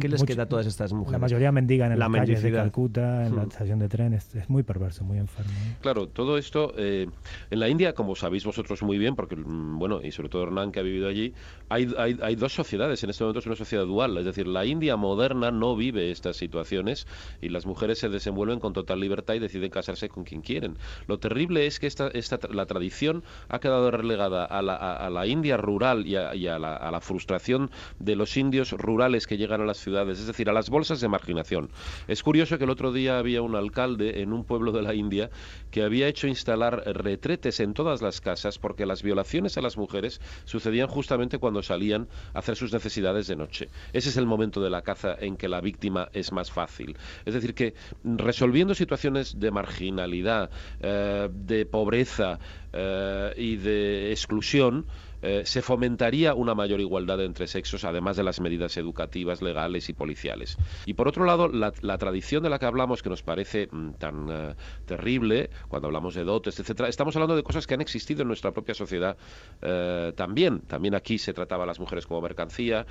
Speaker 7: ¿Qué les queda a todas estas mujeres?
Speaker 8: La mayoría mendigan en la las calles de Calcuta, en la hmm. estación de tren. Es, muy perverso, muy enfermo.
Speaker 9: Claro, todo esto eh, en la India, como sabéis vosotros muy bien, porque, mm, bueno, y sobre todo Hernán que ha vivido allí, hay, hay, hay, dos sociedades. En este momento es una sociedad dual. Es decir, la India moderna no vive estas situaciones y las mujeres se desenvuelven con total libertad y deciden casarse con quien quieren. Lo terrible es que esta, esta, la tradición ha quedado relegada a la, a, la India rural y, a, y a, la, a la frustración de los indios rurales que llegan a las ciudades, es decir, a las bolsas de marginación. Es curioso que el otro día había un alcalde en un pueblo de la India que había hecho instalar retretes en todas las casas porque las violaciones a las mujeres sucedían justamente cuando salían a hacer sus necesidades de noche. Ese es el momento de la caza en que la víctima es más fácil. Es decir, que resolviendo situaciones de marginalidad, eh, de pobreza eh, y de exclusión, eh, se fomentaría una mayor igualdad entre sexos, además de las medidas educativas, legales y policiales. Y por otro lado, la, tradición de la que hablamos, que nos parece mm, tan eh, terrible, cuando hablamos de dotes, etcétera, estamos hablando de cosas que han existido en nuestra propia sociedad eh, también. También aquí se trataba a las mujeres como mercancía,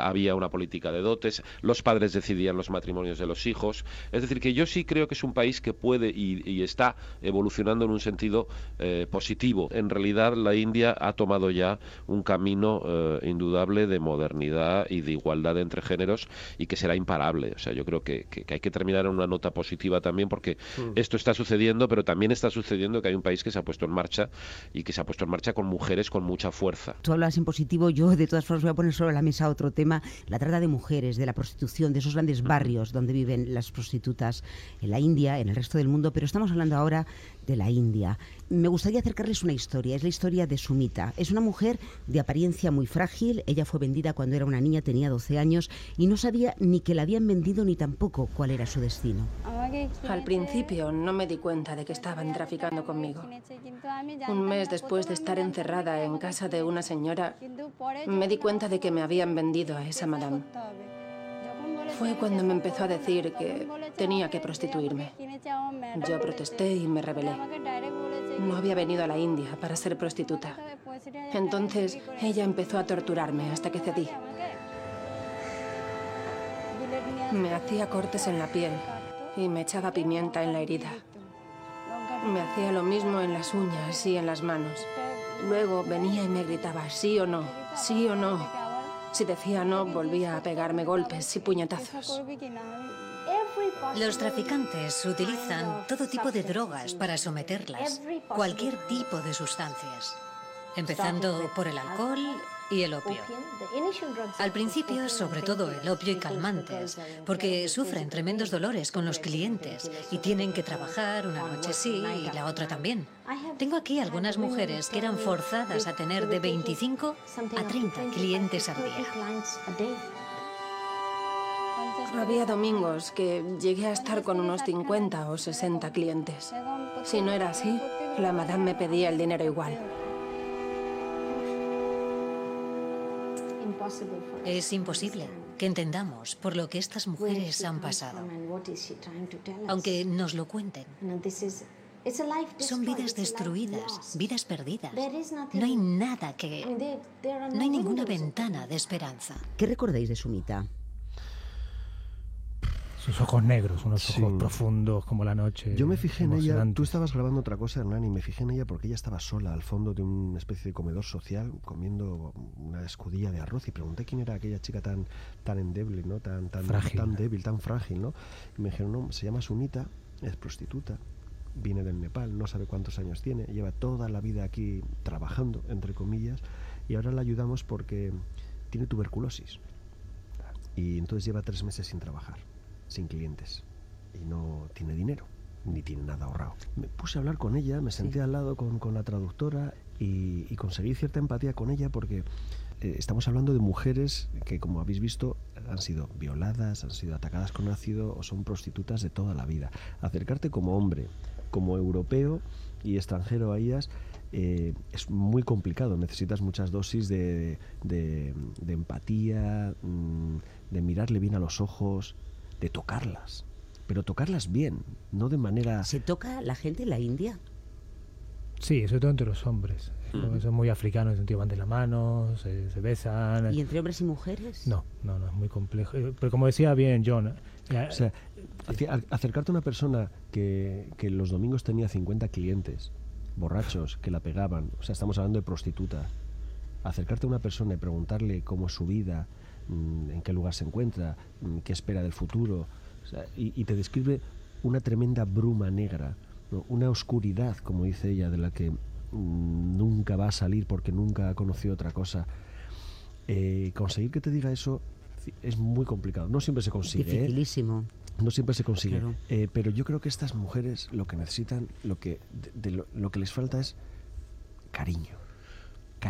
Speaker 9: había una política de dotes, los padres decidían los matrimonios de los hijos. Es decir, que yo sí creo que es un país que puede y, y está evolucionando en un sentido positivo. En realidad, la India ha tomado ya un camino eh, indudable de modernidad y de igualdad entre géneros y que será imparable. O sea, yo creo que, hay que terminar en una nota positiva también porque mm. esto está sucediendo, pero también está sucediendo que hay un país que se ha puesto en marcha y que se ha puesto en marcha con mujeres con mucha fuerza.
Speaker 2: Tú hablas en positivo, yo de todas formas voy a poner sobre la mesa otro tema, la trata de mujeres, de la prostitución, de esos grandes mm. barrios donde viven las prostitutas en la India, en el resto del mundo, pero estamos hablando ahora de la India. Me gustaría acercarles una historia, es la historia de Sumita. Es una mujer de apariencia muy frágil, ella fue vendida cuando era una niña, tenía 12 años y no sabía ni que la habían vendido ni tampoco cuál era su destino.
Speaker 3: Al principio no me di cuenta de que estaban traficando conmigo. Un mes después de estar encerrada en casa de una señora, me di cuenta de que me habían vendido a esa madame. Fue cuando me empezó a decir que tenía que prostituirme. Yo protesté y me rebelé. No había venido a la India para ser prostituta. Entonces ella empezó a torturarme hasta que cedí. Me hacía cortes en la piel y me echaba pimienta en la herida. Me hacía lo mismo en las uñas y en las manos. Luego venía y me gritaba sí o no, sí o no. Si decía no, volvía a pegarme golpes y puñetazos.
Speaker 4: Los traficantes utilizan todo tipo de drogas para someterlas, cualquier tipo de sustancias, empezando por el alcohol y el opio. Al principio, sobre todo el opio y calmantes, porque sufren tremendos dolores con los clientes y tienen que trabajar una noche sí y la otra también. Tengo aquí algunas mujeres que eran forzadas a tener de 25 a 30 clientes al día.
Speaker 3: Había domingos que llegué a estar con unos 50 o 60 clientes. Si no era así, la madame me pedía el dinero igual.
Speaker 4: Es imposible que entendamos por lo que estas mujeres han pasado, aunque nos lo cuenten. Son vidas destruidas, vidas perdidas. No hay nada que... No hay ninguna ventana de esperanza.
Speaker 2: ¿Qué recordáis de Sumita?
Speaker 8: Sus ojos negros, unos ojos profundos como la noche.
Speaker 7: Yo me fijé en ella, tú estabas grabando otra cosa, Hernán, y me fijé en ella porque ella estaba sola al fondo de una especie de comedor social comiendo una escudilla de arroz y pregunté quién era aquella chica tan, tan endeble, ¿no? tan, tan, tan débil, tan frágil. ¿no? Y me dijeron, no, se llama Sunita, es prostituta, viene del Nepal, no sabe cuántos años tiene, lleva toda la vida aquí trabajando, entre comillas, y ahora la ayudamos porque tiene tuberculosis. Y entonces lleva tres meses sin trabajar sin clientes y no tiene dinero ni tiene nada ahorrado. Me puse a hablar con ella, me senté al lado con, con la traductora y, y, conseguí cierta empatía con ella porque eh, estamos hablando de mujeres que, como habéis visto, han sido violadas, han sido atacadas con ácido o son prostitutas de toda la vida. Acercarte como hombre, como europeo y extranjero a ellas eh, es muy complicado. Necesitas muchas dosis de, de, de empatía, mmm, de mirarle bien a los ojos, de tocarlas, pero tocarlas bien, no de manera...
Speaker 2: ¿Se toca la gente en la India?
Speaker 8: Sí, sobre todo entre los hombres. Mm. Son muy africanos, en el sentido van de la mano, se, se, besan.
Speaker 2: ¿Y entre hombres y mujeres?
Speaker 8: No, no, no, es muy complejo. Eh, pero como decía bien John...
Speaker 7: Eh, o sea, acercarte a una persona que, que los domingos tenía 50 clientes, borrachos, que la pegaban, o sea, estamos hablando de prostituta, acercarte a una persona y preguntarle cómo es su vida, en qué lugar se encuentra, mm, qué espera del futuro, o sea, y, y, te describe una tremenda bruma negra, ¿no? una oscuridad, como dice ella, de la que mmm, nunca va a salir porque nunca ha conocido otra cosa. Eh, conseguir que te diga eso es muy complicado. No siempre se consigue.
Speaker 2: ¿eh? Dificilísimo.
Speaker 7: ¿eh? No siempre se consigue. Claro. Eh, pero yo creo que estas mujeres lo que necesitan, lo que, de, de lo, lo que les falta es cariño.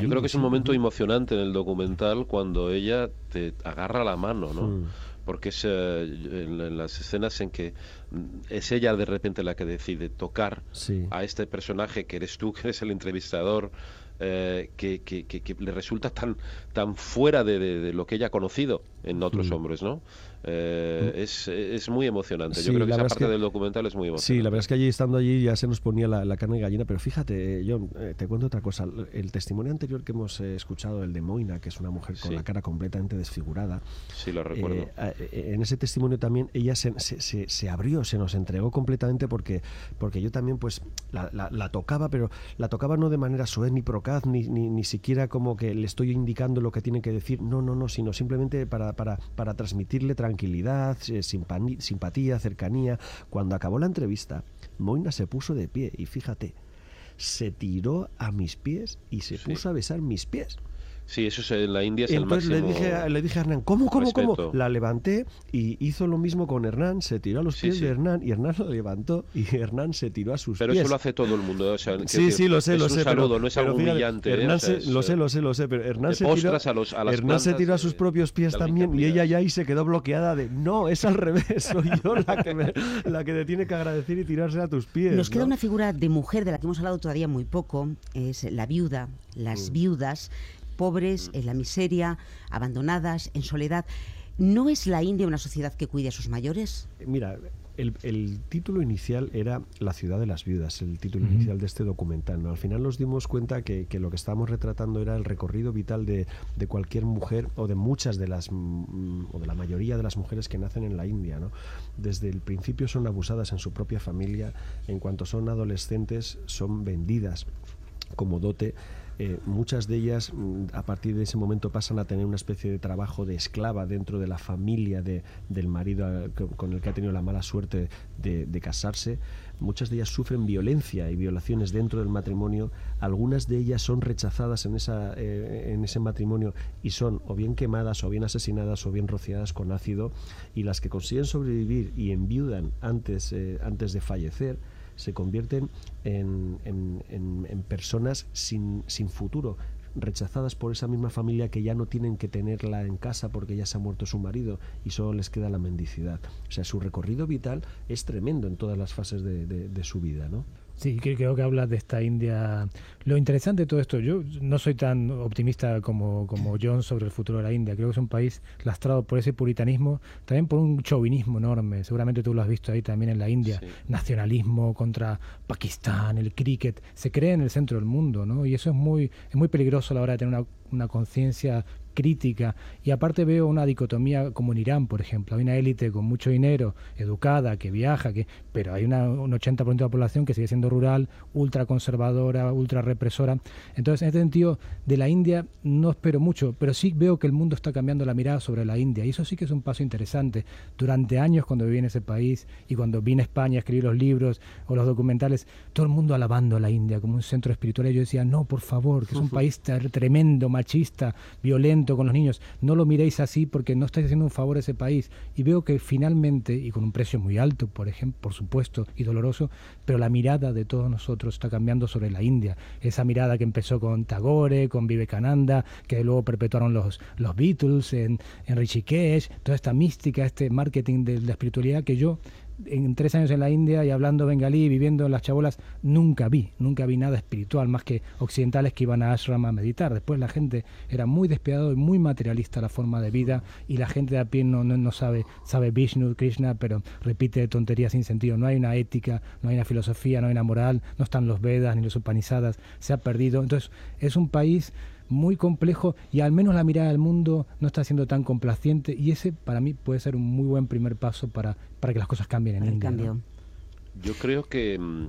Speaker 9: Yo creo que es un momento emocionante en el documental cuando ella te agarra la mano, ¿no? Mm. Porque es eh, en, en, las escenas en que es ella de repente la que decide tocar
Speaker 7: sí.
Speaker 9: a este personaje que eres tú, *laughs* que eres el entrevistador, eh, que, que, que, que, le resulta tan, tan fuera de, de, de, lo que ella ha conocido en otros mm. hombres, ¿no? Eh, es, es, muy emocionante.
Speaker 7: Sí,
Speaker 9: Yo creo que esa parte
Speaker 7: es que,
Speaker 9: del documental es muy emocionante.
Speaker 7: Sí, la verdad es que allí estando allí ya se nos ponía la, la carne de gallina, pero fíjate, John, eh, te cuento otra cosa. El testimonio anterior que hemos eh, escuchado, el de Moina, que es una mujer con sí. la cara completamente desfigurada.
Speaker 9: Sí, lo recuerdo.
Speaker 7: Eh, en ese testimonio también ella se, se, se, se, abrió, se nos entregó completamente porque, porque yo también pues la, la, la tocaba, pero la tocaba no de manera suave ni procaz, ni, ni, ni siquiera como que le estoy indicando lo que tiene que decir. No, no, no, sino simplemente para, para, para transmitirle tranquilidad, eh, simpatía, cercanía. Cuando acabó la entrevista, Moina se puso de pie y fíjate, se tiró a mis pies y se sí. puso a besar mis pies.
Speaker 9: Sí, eso es, en la India es
Speaker 7: y
Speaker 9: el
Speaker 7: entonces
Speaker 9: máximo
Speaker 7: le dije, le dije a Hernán, ¿cómo, cómo,
Speaker 9: respeto.
Speaker 7: cómo? La levanté y hizo lo mismo con Hernán, se tiró a los
Speaker 9: Sí,
Speaker 7: pies
Speaker 9: sí.
Speaker 7: de Hernán y Hernán lo levantó y Hernán se tiró a sus
Speaker 9: Pero
Speaker 7: pies.
Speaker 9: eso lo hace todo el mundo. o sea,
Speaker 7: Sí,
Speaker 9: decir,
Speaker 7: sí, lo sé,
Speaker 9: es
Speaker 7: lo
Speaker 9: un
Speaker 7: sé.
Speaker 9: saludo,
Speaker 7: pero,
Speaker 9: no es
Speaker 7: pero
Speaker 9: algo
Speaker 7: fíjate,
Speaker 9: humillante. ¿eh?
Speaker 7: Hernán
Speaker 9: O sea,
Speaker 7: se-
Speaker 9: es,
Speaker 7: lo sé,
Speaker 9: eh,
Speaker 7: lo sé, lo sé, pero Hernán se tiró,
Speaker 9: postras a los- a las
Speaker 7: Hernán se tiró a sus propios pies también y ella ya ahí se quedó bloqueada de no, es al revés, soy yo la que, me- *laughs* la que te tiene que agradecer y tirarse a tus pies.
Speaker 2: Nos queda
Speaker 7: ¿no?
Speaker 2: una figura de mujer de la que hemos hablado todavía muy poco, es la viuda, las viudas, pobres, en la miseria, abandonadas, en soledad. ¿No es la India una sociedad que cuide a sus mayores?
Speaker 7: Mira, el, el título inicial era La ciudad de las viudas, el título inicial de este documental. ¿no? Al final nos dimos cuenta que, que lo que estábamos retratando era el recorrido vital de, de cualquier mujer o de muchas de las, mm, o de la mayoría de las mujeres que nacen en la India. ¿no? Desde el principio son abusadas en su propia familia, en cuanto son adolescentes son vendidas como dote. Eh, muchas de ellas mm, a partir de ese momento pasan a tener una especie de trabajo de esclava dentro de la familia de- del marido eh, con- el que ha tenido la mala suerte de, casarse. Muchas de ellas sufren violencia y violaciones dentro del matrimonio. Algunas de ellas son rechazadas en, esa, eh, en ese matrimonio y son o bien quemadas o bien asesinadas o bien rociadas con ácido. Y las que consiguen sobrevivir y enviudan antes, antes de fallecer, se convierten en, en- en- personas sin, sin futuro, rechazadas por esa misma familia que ya no tienen que tenerla en casa porque ya se ha muerto su marido y solo les queda la mendicidad. O sea, su recorrido vital es tremendo en todas las fases de- de su vida, ¿no?
Speaker 8: Sí, creo que hablas de esta India. Lo interesante de todo esto, yo no soy tan optimista como, como John sobre el futuro de la India. Creo que es un país lastrado por ese puritanismo, también por un chauvinismo enorme. Seguramente tú lo has visto ahí también en la India.
Speaker 9: Sí.
Speaker 8: Nacionalismo contra Pakistán, el cricket. Se cree en el centro del mundo, ¿no? Y eso es muy, es muy peligroso a la hora de tener una, una conciencia crítica y aparte veo una dicotomía como en Irán, por ejemplo, hay una élite con mucho dinero, educada, que viaja, que pero hay una, un 80% de la población que sigue siendo rural, ultra conservadora, ultra represora. Entonces, en este sentido, de la India no espero mucho, pero sí veo que el mundo está cambiando la mirada sobre la India y eso sí que es un paso interesante. Durante años cuando viví en ese país y cuando vine a España a escribir los libros o los documentales, todo el mundo alabando a la India como un centro espiritual y yo decía, no, por favor, que es un *laughs* país tremendo, machista, violento con los niños, no lo miréis así porque no estáis haciendo un favor a ese país. Y veo que finalmente, y con un precio muy alto, por ejemplo, por supuesto, y doloroso, pero la mirada de todos nosotros está cambiando sobre la India. Esa mirada que empezó con Tagore, con Vivekananda, que luego perpetuaron los, los Beatles en, en Rishikesh, toda esta mística, este marketing de la espiritualidad que yo en tres años en la India y hablando bengalí, viviendo en las chabolas, nunca vi, nunca vi nada espiritual, más que occidentales que iban a ashram a meditar. Después la gente era muy despiadado y muy materialista la forma de vida y la gente de a pie no, no, no sabe, sabe Vishnu, Krishna, pero repite tonterías sin sentido. No hay una ética, no hay una filosofía, no hay una moral, no están los Vedas ni los Upanishadas, se ha perdido. Entonces es un país muy complejo y al menos la mirada del mundo no está siendo tan complaciente y ese para mí puede ser un muy buen primer paso para, para que las cosas cambien en
Speaker 2: el
Speaker 8: India.
Speaker 9: Yo creo que, mm,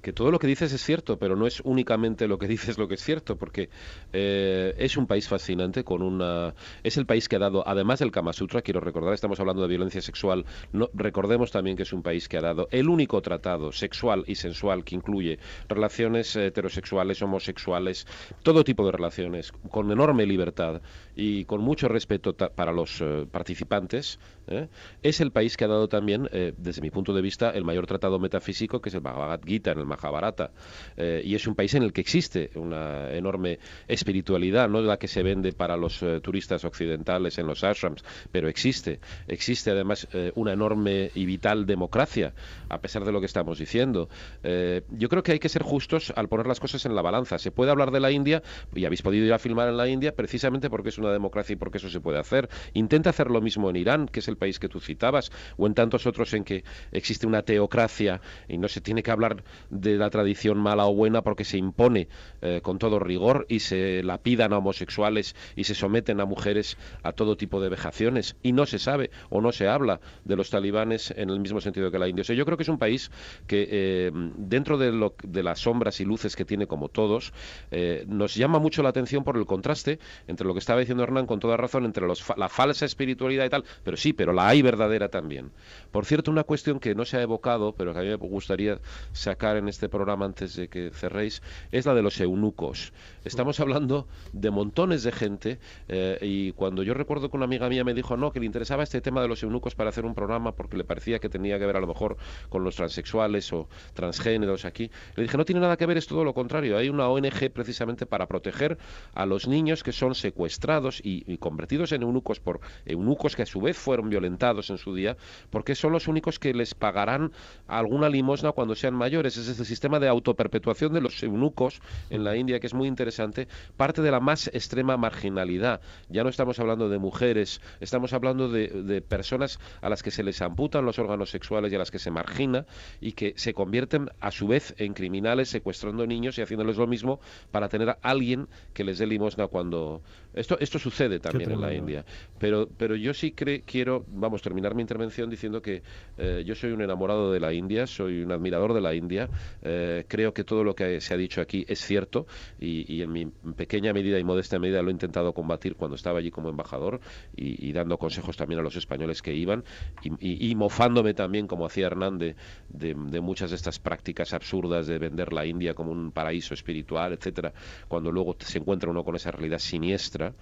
Speaker 9: que todo lo que dices es cierto, pero no es únicamente lo que *laughs* dices lo que es cierto, porque eh, es un país fascinante con una es el país que ha dado, además del Kama Sutra, quiero recordar, estamos hablando de violencia sexual, no, recordemos también que es un país que ha dado el único tratado sexual y sensual que incluye relaciones heterosexuales, homosexuales, todo tipo de relaciones, con enorme libertad y con mucho respeto para los eh, participantes. ¿eh? Es el país que ha dado también, eh, desde mi punto de vista, el mayor tratado metafísico, que es el Bhagavad Gita, en el Mahabharata. Eh, y es un país en el que existe una enorme espiritualidad, no la que se vende para los eh, turistas occidentales en los ashrams, pero existe. Existe además eh, una enorme y vital democracia, a pesar de lo que estamos diciendo. Eh, yo creo que hay que ser justos al poner las cosas en la balanza. Se puede hablar de la India, y habéis podido ir a filmar en la India, precisamente porque es una democracia y porque eso se puede hacer. Intenta hacer lo mismo en Irán, que es el país que tú citabas, o en tantos otros en que existe una teocracia y no se tiene que hablar la tradición mala o buena porque se impone eh, con todo rigor y se lapidan a homosexuales y se someten a mujeres a todo tipo de vejaciones y no se sabe o no se habla de los talibanes en el mismo sentido que la India. O sea, yo creo que es un país que eh, dentro de, lo, de las sombras y luces que tiene como todos, eh, nos llama mucho la atención por el contraste entre lo que estaba diciendo Hernán con toda razón, entre los la falsa espiritualidad y tal, pero sí, pero la hay verdadera también. Por cierto, una cuestión que no se ha evocado, pero que a mí me gustaría sacar en este programa antes de que cerréis, es la de los eunucos. Estamos hablando de montones de gente eh, y cuando yo recuerdo que una amiga mía me dijo no, que le interesaba este tema de los eunucos para hacer un programa porque le parecía que tenía que ver a lo mejor con los transexuales o transgéneros aquí, le dije no tiene nada que ver, es todo lo contrario. Hay una ONG precisamente para proteger a los niños que son secuestrados y, convertidos en eunucos por eunucos que a su vez fueron violentados en su día, porque son los únicos que les pagarán alguna limosna cuando sean mayores. Es el sistema de autoperpetuación de los eunucos en la India, que es muy interesante, parte de la más extrema marginalidad. Ya no estamos hablando de mujeres, estamos hablando de, de personas a las que se les amputan los órganos sexuales y a las que se margina y que se convierten a su vez en criminales secuestrando niños y haciéndoles lo mismo para tener a alguien que les dé limosna cuando... Esto, esto sucede también en la India. Pero, pero yo sí quiero, vamos, terminar mi intervención diciendo que eh, yo soy un enamorado de la India, soy un admirador de la India. Eh, creo que todo lo que se ha dicho aquí es cierto y, en mi pequeña medida y modesta medida lo he intentado combatir cuando estaba allí como embajador y, dando consejos también a los españoles que iban y, mofándome también, como hacía Hernández, de, de muchas de estas prácticas absurdas de vender la India como un paraíso espiritual, etcétera, cuando luego se encuentra uno con esa realidad siniestra,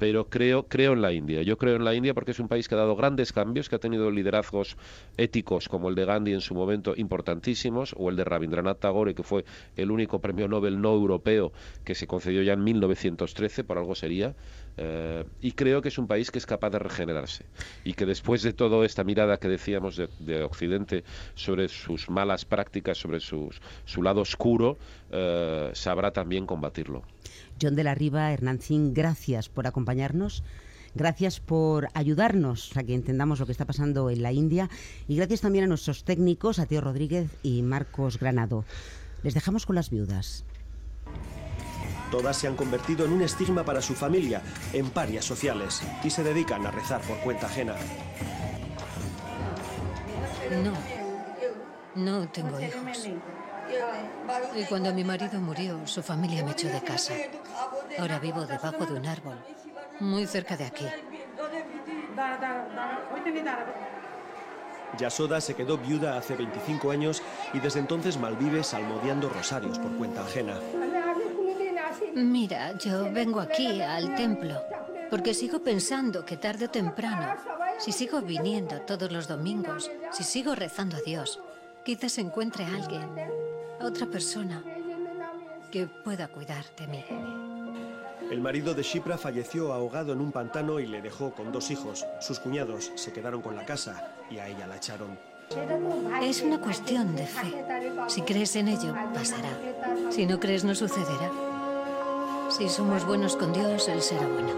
Speaker 9: pero creo, creo en la India. Yo creo en la India porque es un país que ha dado grandes cambios, que ha tenido liderazgos éticos como el de Gandhi en su momento importantísimos, o el de Rabindranath Tagore, que fue el único premio Nobel no europeo que se concedió ya en 1913, por algo sería. Eh, y creo que es un país que es capaz de regenerarse y que después de toda esta mirada que decíamos de, Occidente sobre sus malas prácticas, sobre sus, su lado oscuro, eh, sabrá también combatirlo.
Speaker 2: John de la Riva, Hernán Zin, gracias por acompañarnos. Gracias por ayudarnos a que entendamos lo que está pasando en la India y gracias también a nuestros técnicos, a Teo Rodríguez y Marcos Granado. Les dejamos con las viudas.
Speaker 10: Todas se han convertido en un estigma para su familia, en parias sociales, y se dedican a rezar por cuenta ajena.
Speaker 4: No, no tengo hijos. Y cuando mi marido murió, su familia me echó de casa. Ahora vivo debajo de un árbol, muy cerca de aquí.
Speaker 10: Yasoda se quedó viuda hace 25 años y desde entonces malvive salmodiando rosarios por cuenta ajena.
Speaker 4: Mira, yo vengo aquí al templo porque sigo pensando que tarde o temprano, si sigo viniendo todos los domingos, si sigo rezando a Dios, quizás encuentre a alguien, a otra persona que pueda cuidar de mí.
Speaker 10: El marido de Shipra falleció ahogado en un pantano y le dejó con dos hijos. Sus cuñados se quedaron con la casa y a ella la echaron.
Speaker 4: Es una cuestión de fe. Si crees en ello, pasará. Si no crees, no sucederá. Si somos buenos con Dios, Él será bueno.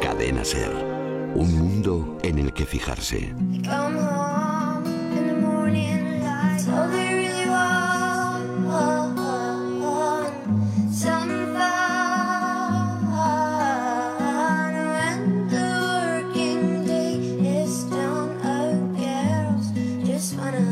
Speaker 1: Cadena Ser. Un mundo en el que fijarse. gonna